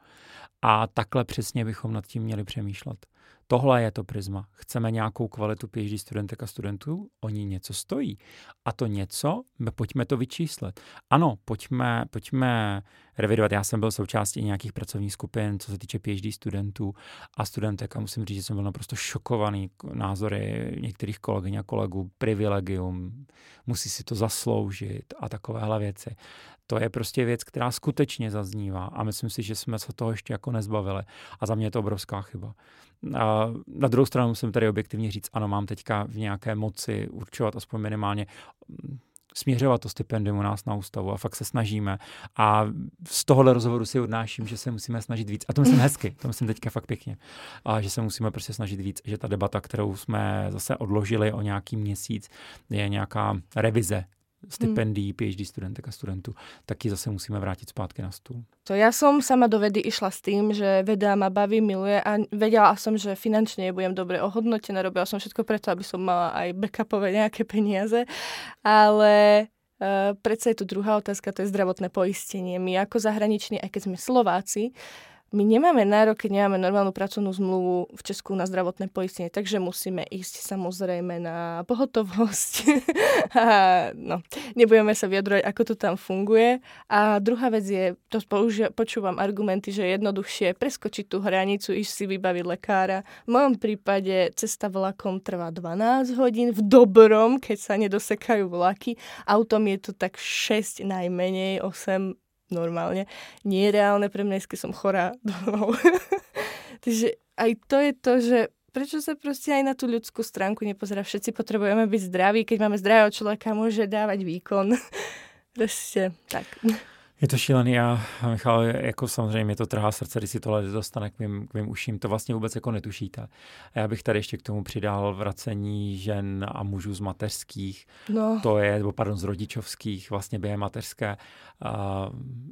A takhle přesně bychom nad tím měli přemýšlet. Tohle je to prisma. Chceme nějakou kvalitu PhD studentek a studentů, oni něco stojí. A to něco, pojďme to vyčíslet. Ano, pojďme, pojďme revidovat. Já jsem byl součástí nějakých pracovních skupin, co se týče PhD studentů a studentek a musím říct, že jsem byl naprosto šokovaný názory některých kolegyň a kolegů, privilegium, musí si to zasloužit a takovéhle věci. To je prostě věc, která skutečně zaznívá a myslím si, že jsme se toho ještě jako nezbavili. A za mě je to obrovská chyba. A na druhou stranu musím tady objektivně říct, ano, mám teďka v nějaké moci určovat aspoň minimálně mm, směřovat to stipendium u nás na ústavu a fakt se snažíme. A z tohohle rozhovoru si odnáším, že se musíme snažit víc. A to myslím hezky, to myslím teďka fakt pěkně. A že se musíme prostě snažit víc, že ta debata, kterou jsme zase odložili o nějaký měsíc, je nějaká revize stipendií hmm. PhD studentek a studentů, taky zase musíme vrátit zpátky na stůl. To ja som sama do vedy išla s tým, že veda ma baví, miluje a vedela som, že finančne budem dobre ohodnotená, robila som všetko preto, aby som mala aj backupové nejaké peniaze, ale Uh, predsa je tu druhá otázka, to je zdravotné poistenie. My ako zahraniční, aj keď sme Slováci, my nemáme nárok, keď nemáme normálnu pracovnú zmluvu v Česku na zdravotné poistenie, takže musíme ísť samozrejme na pohotovosť. a no, nebudeme sa vyjadrovať, ako to tam funguje. A druhá vec je, to počúvam argumenty, že je jednoduchšie preskočiť tú hranicu, ísť si vybaviť lekára. V mojom prípade cesta vlakom trvá 12 hodín, v dobrom, keď sa nedosekajú vlaky. Autom je to tak 6 najmenej, 8 normálne. Nie je reálne pre mňa, keď som chorá domov. Takže aj to je to, že prečo sa proste aj na tú ľudskú stránku nepozerá. Všetci potrebujeme byť zdraví, keď máme zdravého človeka, môže dávať výkon. proste tak. Je to šílený a Michal, jako samozřejmě mě to trhá srdce, když si tohle dostane k mým, k mým uším. To vlastně vůbec jako netušíte. A já bych tady ještě k tomu přidal vracení žen a mužů z mateřských. No. To je, nebo pardon, z rodičovských, vlastně během mateřské. A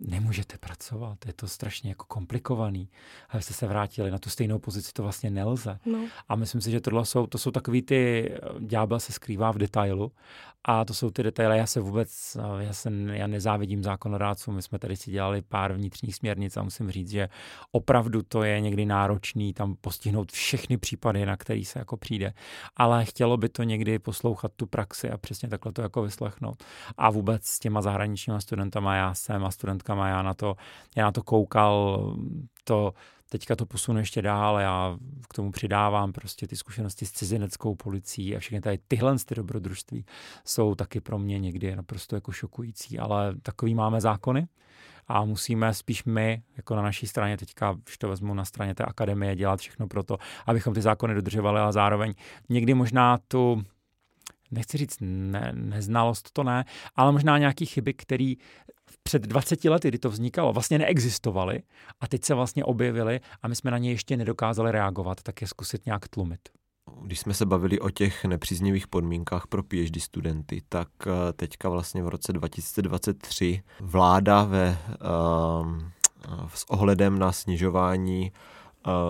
nemůžete pracovat, je to strašně jako komplikovaný. A jste se vrátili na tu stejnou pozici, to vlastně nelze. No. A myslím si, že tohle jsou, to jsou takový ty, ďábel se skrývá v detailu a to jsou ty detaily. Já se vůbec, já, se, já nezávidím zákonodárcům, My jsme tady si dělali pár vnitřních směrnic a musím říct, že opravdu to je někdy náročný tam postihnout všechny případy, na který se jako přijde. Ale chtělo by to někdy poslouchat tu praxi a přesně takhle to jako vyslechnout. A vůbec s těma zahraničníma studentama já jsem a studentkama já na to, já na to koukal, to teďka to posunu ještě dál, já k tomu přidávám prostě ty zkušenosti s cizineckou policií a všechny tady tyhle ty dobrodružství jsou taky pro mě někdy naprosto jako šokující, ale takový máme zákony a musíme spíš my, jako na naší straně, teďka, když to vezmu na straně té akademie, dělat všechno pro to, abychom ty zákony dodržovali, ale zároveň někdy možná tu nechci říct ne, neznalost, to ne, ale možná nějaký chyby, které před 20 lety, kdy to vznikalo, vlastně neexistovaly a teď se vlastně objevily a my jsme na ně ještě nedokázali reagovat, tak je zkusit nějak tlumit. Když jsme se bavili o těch nepříznivých podmínkách pro PhD studenty, tak eh, teďka vlastně v roce 2023 vláda ve, uh, s ohledem na snižování uh,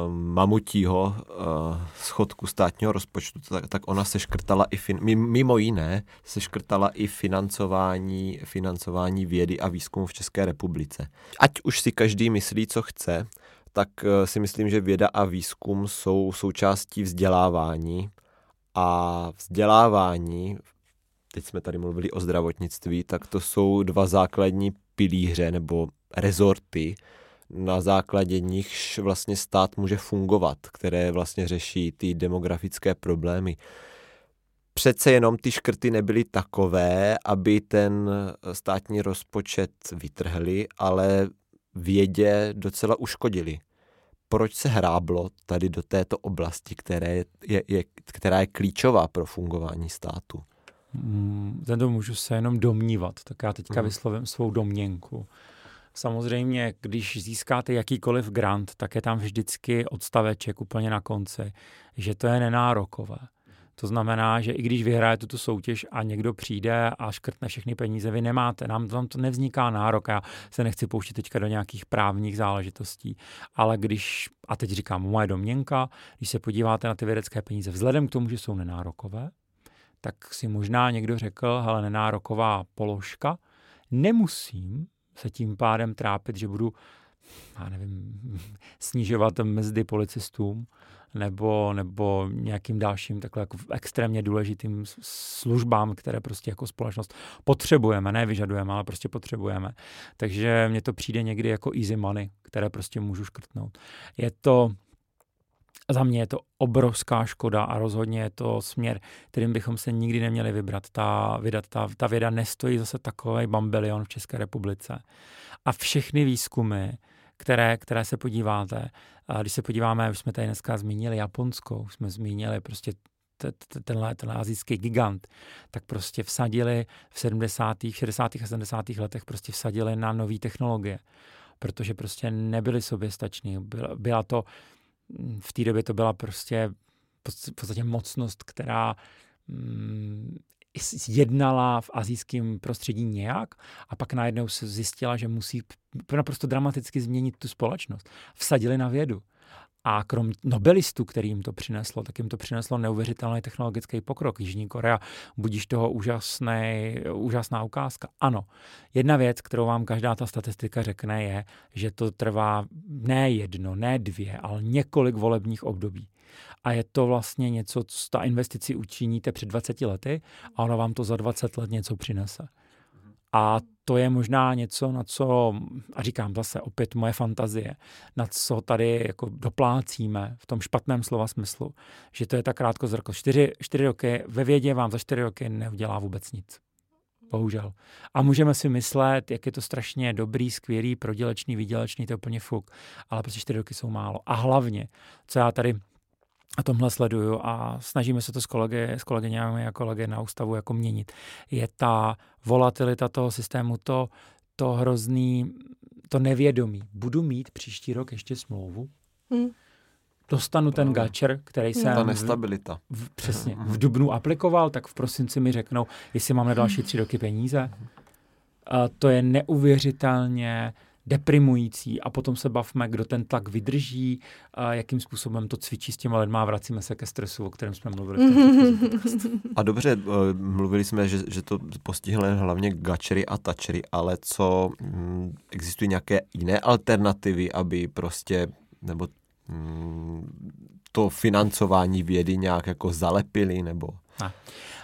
mamutího uh, schodku státního rozpočtu, tak, tak ona se škrtala i, fin, mimo jiné, se škrtala i financování, financování vědy a výzkumu v České republice. Ať už si každý myslí, co chce, tak uh, si myslím, že věda a výzkum jsou součástí vzdělávání a vzdělávání, teď jsme tady mluvili o zdravotnictví, tak to jsou dva základní pilíře nebo rezorty, na základě nichž vlastně stát může fungovat, které vlastně řeší ty demografické problémy. Přece jenom ty škrty nebyly takové, aby ten státní rozpočet vytrhli, ale vědě docela uškodili. Proč se hráblo tady do této oblasti, které je, je, která je klíčová pro fungování státu? Hmm, to můžu se jenom domnívat, tak já teďka hmm. vyslovím svou domněnku. Samozřejmě, když získáte jakýkoliv grant, tak je tam vždycky odstaveček úplně na konci, že to je nenárokové. To znamená, že i když vyhrajete tu soutěž a někdo přijde a škrtne všechny peníze, vy nemáte, nám tam to nevzniká nárok. Já se nechci pouštět teďka do nějakých právních záležitostí, ale když, a teď říkám moje domněnka, když se podíváte na ty vědecké peníze, vzhledem k tomu, že jsou nenárokové, tak si možná někdo řekl, hele, nenároková položka, nemusím se tím pádem trápit, že budu, já nevím, snižovat mzdy policistům nebo, nebo nějakým dalším takhle jako extrémně důležitým službám, které prostě jako společnost potřebujeme, ne vyžadujeme, ale prostě potřebujeme. Takže mně to přijde někdy jako easy money, které prostě můžu škrtnout. Je to za mě je to obrovská škoda a rozhodně je to směr, kterým bychom se nikdy neměli vybrat. Ta, vydat, ta, ta věda nestojí zase takový bambelion v České republice. A všechny výzkumy, které, které se podíváte, a když se podíváme, už jsme tady dneska zmínili Japonsko, už jsme zmínili prostě tenhle, tenhle azijský gigant, tak prostě vsadili v 70., 60. a 70. letech prostě vsadili na nové technologie, protože prostě nebyli soběstační. Byla, byla to v té době to byla prostě v podstatě mocnost, která mm, jednala v azijském prostředí nějak a pak najednou se zjistila, že musí naprosto dramaticky změnit tu společnost. Vsadili na vědu. A krom nobelistů, kterým to přineslo, tak jim to přineslo neuvěřitelný technologický pokrok. Jižní Korea, budíš toho úžasný, úžasná ukázka. Ano, jedna věc, kterou vám každá ta statistika řekne, je, že to trvá ne jedno, ne dvě, ale několik volebních období. A je to vlastně něco, co ta investici učiníte před 20 lety a ono vám to za 20 let něco přinese. A to je možná něco, na co, a říkám zase opět moje fantazie, na co tady jako doplácíme v tom špatném slova smyslu, že to je tak krátko zrko. Čtyři, čtyři roky, ve vědě vám za čtyři roky neudělá vůbec nic. Bohužel. A můžeme si myslet, jak je to strašně dobrý, skvělý, prodělečný, výdělečný, to je úplně fuk. Ale prostě čtyři roky jsou málo. A hlavně, co já tady a tomhle sleduju a snažíme se to s kolegy, s kolegyňami a kolegy na ústavu jako měnit. Je ta volatilita toho systému, to, to hrozný, to nevědomí. Budu mít příští rok ještě smlouvu? Hmm. Dostanu ten gačer, který jsem... Ta nestabilita. V, v, přesně. V dubnu aplikoval, tak v prosinci mi řeknou, jestli mám na další tři roky peníze. A to je neuvěřitelně deprimující a potom se bavme, kdo ten tlak vydrží, a jakým způsobem to cvičí s těma lidma a vracíme se ke stresu, o kterém jsme mluvili. A dobře, eh, mluvili jsme, že, že to postihne hlavně gačery a tačery, ale co hm, existují nějaké jiné alternativy, aby prostě, nebo hm, to financování vědy nějak jako zalepili, nebo... A.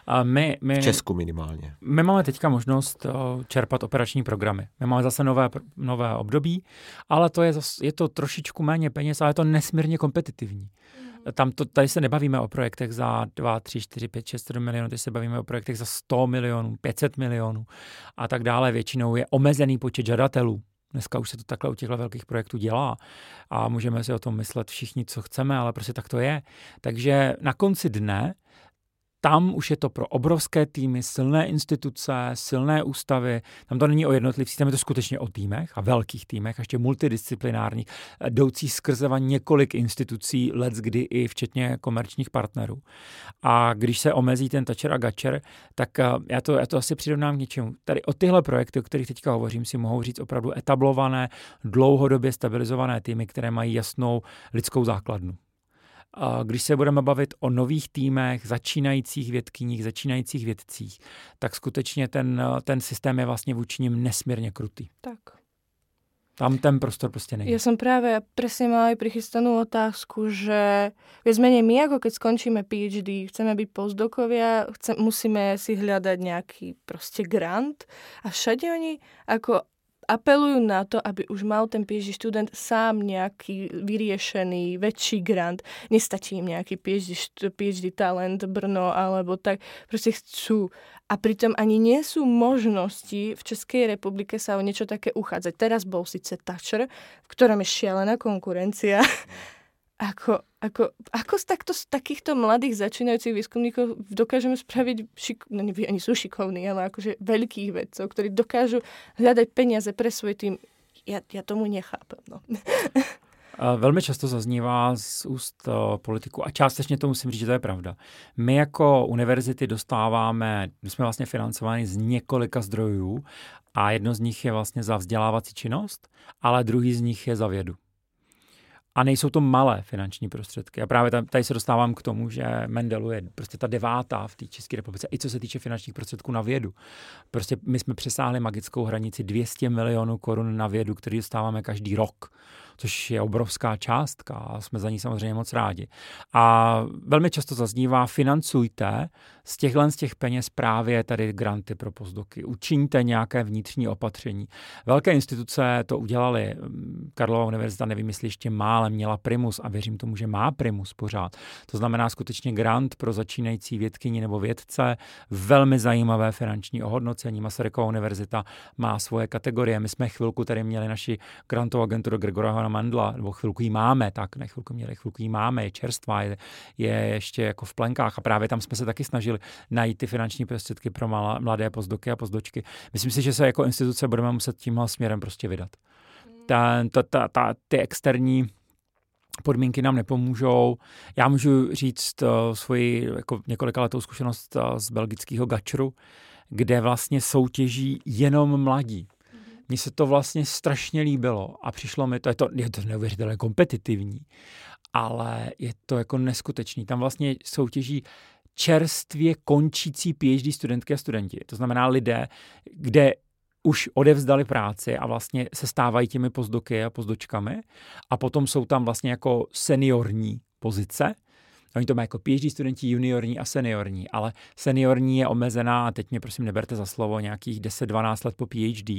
A my, my, v Česku minimálně. My máme teďka možnost čerpat operační programy. My máme zase nové, nové období, ale to je, je to trošičku méně peněz, ale je to nesmírně kompetitivní. Mm. Tam to, tady se nebavíme o projektech za 2, 3, 4, 5, 6, 7 milionů, tady se bavíme o projektech za 100 milionů, 500 milionů a tak dále. Většinou je omezený počet žadatelů. Dneska už se to takhle u těchto velkých projektů dělá a můžeme si o tom myslet všichni, co chceme, ale prostě tak to je. Takže na konci dne tam už je to pro obrovské týmy, silné instituce, silné ústavy. Tam to není o jednotlivcích, tam je to skutečně o týmech a velkých týmech, ještě multidisciplinárních, jdoucí skrze několik institucí, let kdy i včetně komerčních partnerů. A když se omezí ten tačer a gačer, tak eh, já to, já to asi přirovnám k něčemu. Tady o tyhle projekty, o kterých teďka hovořím, si mohou říct opravdu etablované, dlouhodobě stabilizované týmy, které mají jasnou lidskou základnu. Když se budeme bavit o nových týmech, začínajících vědkyních, začínajících vědcích, tak skutečně ten, ten systém je vlastně vůči nim nesmírně krutý. Tak. Tam ten prostor prostě není. Ja som práve presne mala aj prichystanú otázku, že viac menej my, ako keď skončíme PhD, chceme byť postdokovia, chce, musíme si hľadať nejaký proste grant a všade oni ako apelujú na to, aby už mal ten PhD študent sám nejaký vyriešený väčší grant. Nestačí im nejaký PhD, PhD talent Brno alebo tak. Proste chcú. A pritom ani nie sú možnosti v Českej republike sa o niečo také uchádzať. Teraz bol síce Thatcher, v ktorom je šialená konkurencia. Ako, ako, ako z, takto, z takýchto mladých začínajúcich výskumníkov dokážeme spraviť, šik, no ani sú šikovní, ale akože veľkých vedcov, ktorí dokážu hľadať peniaze pre svoj tým. Ja, ja tomu nechápem. No. Velmi často zaznívá z úst uh, politiku a částečně to musím říct, že to je pravda. My jako univerzity dostáváme, my jsme vlastně financováni z několika zdrojů a jedno z nich je vlastně za vzdělávací činnost, ale druhý z nich je za vědu. A nejsou to malé finanční prostředky. A právě tady se dostávám k tomu, že Mendelu je prostě ta devátá v té České republice, i co se týče finančních prostředků na vědu. Prostě my jsme přesáhli magickou hranici 200 milionů korun na vědu, který dostáváme každý rok což je obrovská částka a jsme za ní samozřejmě moc rádi. A velmi často zaznívá, financujte z těchhle z těch peněz právě tady granty pro pozdoky. Učiňte nějaké vnitřní opatření. Velké instituce to udělali. Karlova univerzita, nevím, jestli ještě má, ale měla primus a věřím tomu, že má primus pořád. To znamená skutečně grant pro začínající vědkyni nebo vědce, velmi zajímavé finanční ohodnocení. Masarykova univerzita má svoje kategorie. My jsme chvilku tady měli naši grantovou agenturu Gregora pana Mandla, nebo chvilku jí máme, tak ne chvilku měli, chvilku jí máme, je čerstvá, je, je ještě jako v plenkách a právě tam jsme se taky snažili najít ty finanční prostředky pro malá, mladé pozdoky a pozdočky. Myslím si, že se jako instituce budeme muset tímhle směrem prostě vydat. Ta, ta, ta, ta, ty externí podmínky nám nepomůžou. Já můžu říct uh, svoji jako několika letou zkušenost uh, z belgického gačru, kde vlastně soutěží jenom mladí. Mně se to vlastně strašně líbilo a přišlo mi to, je to, je to neuvěřitelně kompetitivní, ale je to jako neskutečný. Tam vlastně soutěží čerstvě končící PhD studentky a studenti. To znamená lidé, kde už odevzdali práci a vlastně se stávají těmi pozdoky a pozdočkami a potom jsou tam vlastně jako seniorní pozice, Oni to mají jako PhD studenti juniorní a seniorní, ale seniorní je omezená, teď mě prosím neberte za slovo, nějakých 10-12 let po PhD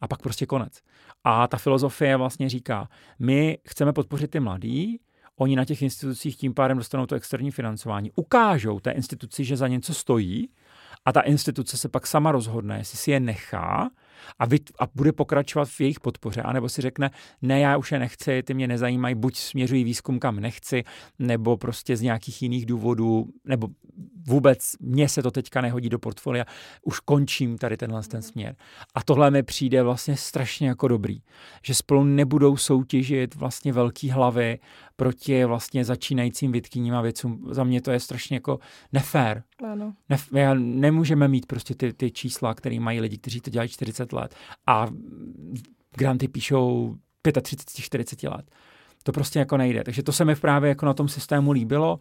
a pak prostě konec. A ta filozofie vlastně říká, my chceme podpořit ty mladý, oni na těch institucích tím pádem dostanou to externí financování, ukážou té instituci, že za něco stojí a ta instituce se pak sama rozhodne, jestli si je nechá a, vy, a bude pokračovat v jejich podpoře, anebo si řekne, ne, já už je nechci, ty mě nezajímají, buď směřují výzkum, kam nechci, nebo prostě z nějakých jiných důvodů, nebo vůbec mně se to teďka nehodí do portfolia, už končím tady tenhle ten směr. A tohle mi přijde vlastně strašně jako dobrý, že spolu nebudou soutěžit vlastně velký hlavy proti vlastně začínajícím vědkyním a věcům. Za mě to je strašně jako nefér. Ano. Nef- já nemůžeme mít prostě ty, ty čísla, které mají lidi, kteří to dělají 40 let a granty píšou 35-40 let. To prostě jako nejde. Takže to se mi právě jako na tom systému líbilo.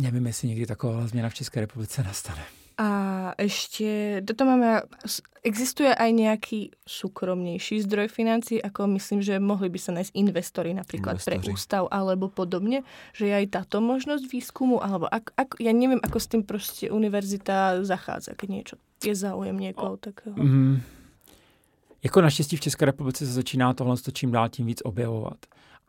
Nevím, jestli někdy taková změna v České republice nastane. A ešte, toto máme, existuje aj nejaký súkromnejší zdroj financí, ako myslím, že mohli by sa nájsť investori napríklad Investori. pre ústav alebo podobne, že je aj táto možnosť výskumu, alebo ak, ak, ja neviem, ako s tým proste univerzita zachádza, keď niečo je záujem niekoho takého. Mm, jako naštěstí v České republice se začíná tohle čím dál tím víc objevovat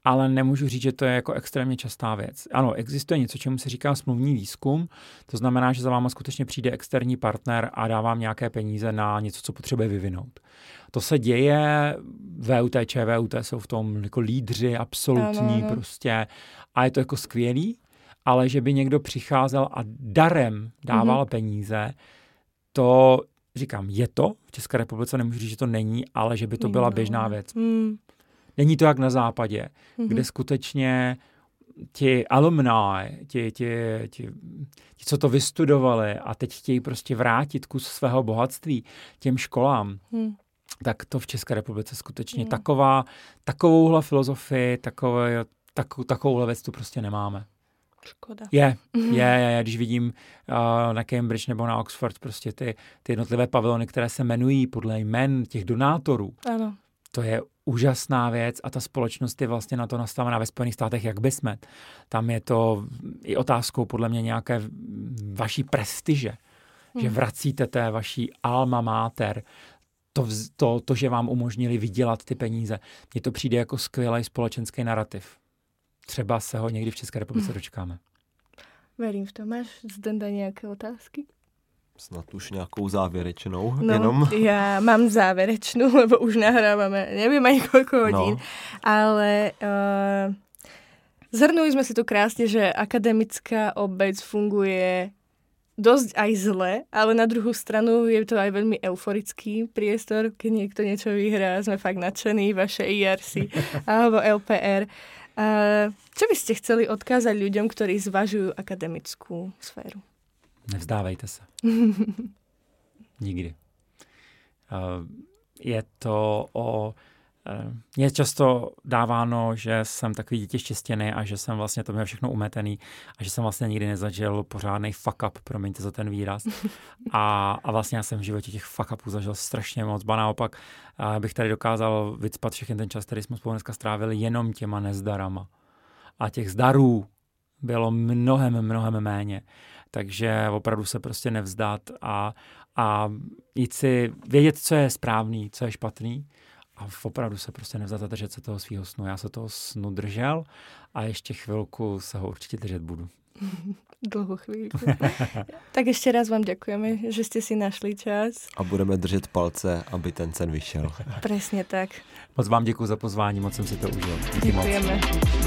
ale nemůžu říct, že to je jako extrémně častá věc. Ano, existuje něco, čemu se říká smluvní výzkum, to znamená, že za váma skutečně přijde externí partner a dá vám nějaké peníze na něco, co potřebuje vyvinout. To se děje, VUT, ČVUT jsou v tom jako lídři, absolutní ano, ano. prostě a je to jako skvělý, ale že by někdo přicházel a darem dával mm-hmm. peníze, to říkám, je to v České republice, nemůžu říct, že to není, ale že by to byla běžná věc. Mm. Není to jak na západě, mm-hmm. kde skutečně ti alumni, ti, ti, ti, ti, co to vystudovali a teď chtějí prostě vrátit kus svého bohatství těm školám, mm. tak to v České republice skutečně mm. taková, takovouhle filozofii, takové, tak, takovouhle věc tu prostě nemáme. Škoda. Je, je, je, je, když vidím uh, na Cambridge nebo na Oxford prostě ty, ty jednotlivé pavilony, které se jmenují podle jmen těch donátorů. Ano. To je úžasná věc a ta společnost je vlastně na to nastavená ve Spojených státech, jak by jsme. Tam je to i otázkou podle mě nějaké vaší prestiže, hmm. že vracíte té vaší alma mater, to, to, to, že vám umožnili vydělat ty peníze. Mně to přijde jako skvělý společenský narrativ. Třeba se ho někdy v České republice hmm. dočkáme. Verím v to. Máš zde nějaké otázky? Snad už nějakou závěrečnou no, jenom. Já mám závěrečnou, lebo už nahráváme, nevím ani koľko hodín, no. ale uh, zhrnuli jsme si tu krásně, že akademická obec funguje dosť aj zle, ale na druhou stranu je to aj veľmi euforický priestor, keď niekto niečo vyhrá, sme fakt nadšení, vaše IRC alebo LPR. Uh, čo by ste chceli odkázať ľuďom, ktorí zvažujú akademickú sféru? Nevzdávejte se. Nikdy. Uh, je to o uh, je často dáváno, že jsem takový dítě štěstěný a že jsem vlastně to měl všechno umetený a že jsem vlastně nikdy nezažil pořádný fuck up, promiňte za ten výraz. A, a vlastně já jsem v životě těch fuck upů zažil strašně moc. Ba naopak uh, bych tady dokázal vycpat všechny ten čas, který jsme spolu dneska strávili jenom těma nezdarama. A těch zdarů bylo mnohem, mnohem méně takže opravdu se prostě nevzdat a, a jít si vědět, co je správný, co je špatný a opravdu se prostě nevzdat a držet se toho svého snu. Já se toho snu držel a ještě chvilku se ho určitě držet budu. Dlouhou chvíli. tak ještě raz vám děkujeme, že jste si našli čas. A budeme držet palce, aby ten sen vyšel. Přesně tak. Moc vám děkuji za pozvání, moc jsem si to užil. Díky Děkujeme. Moc.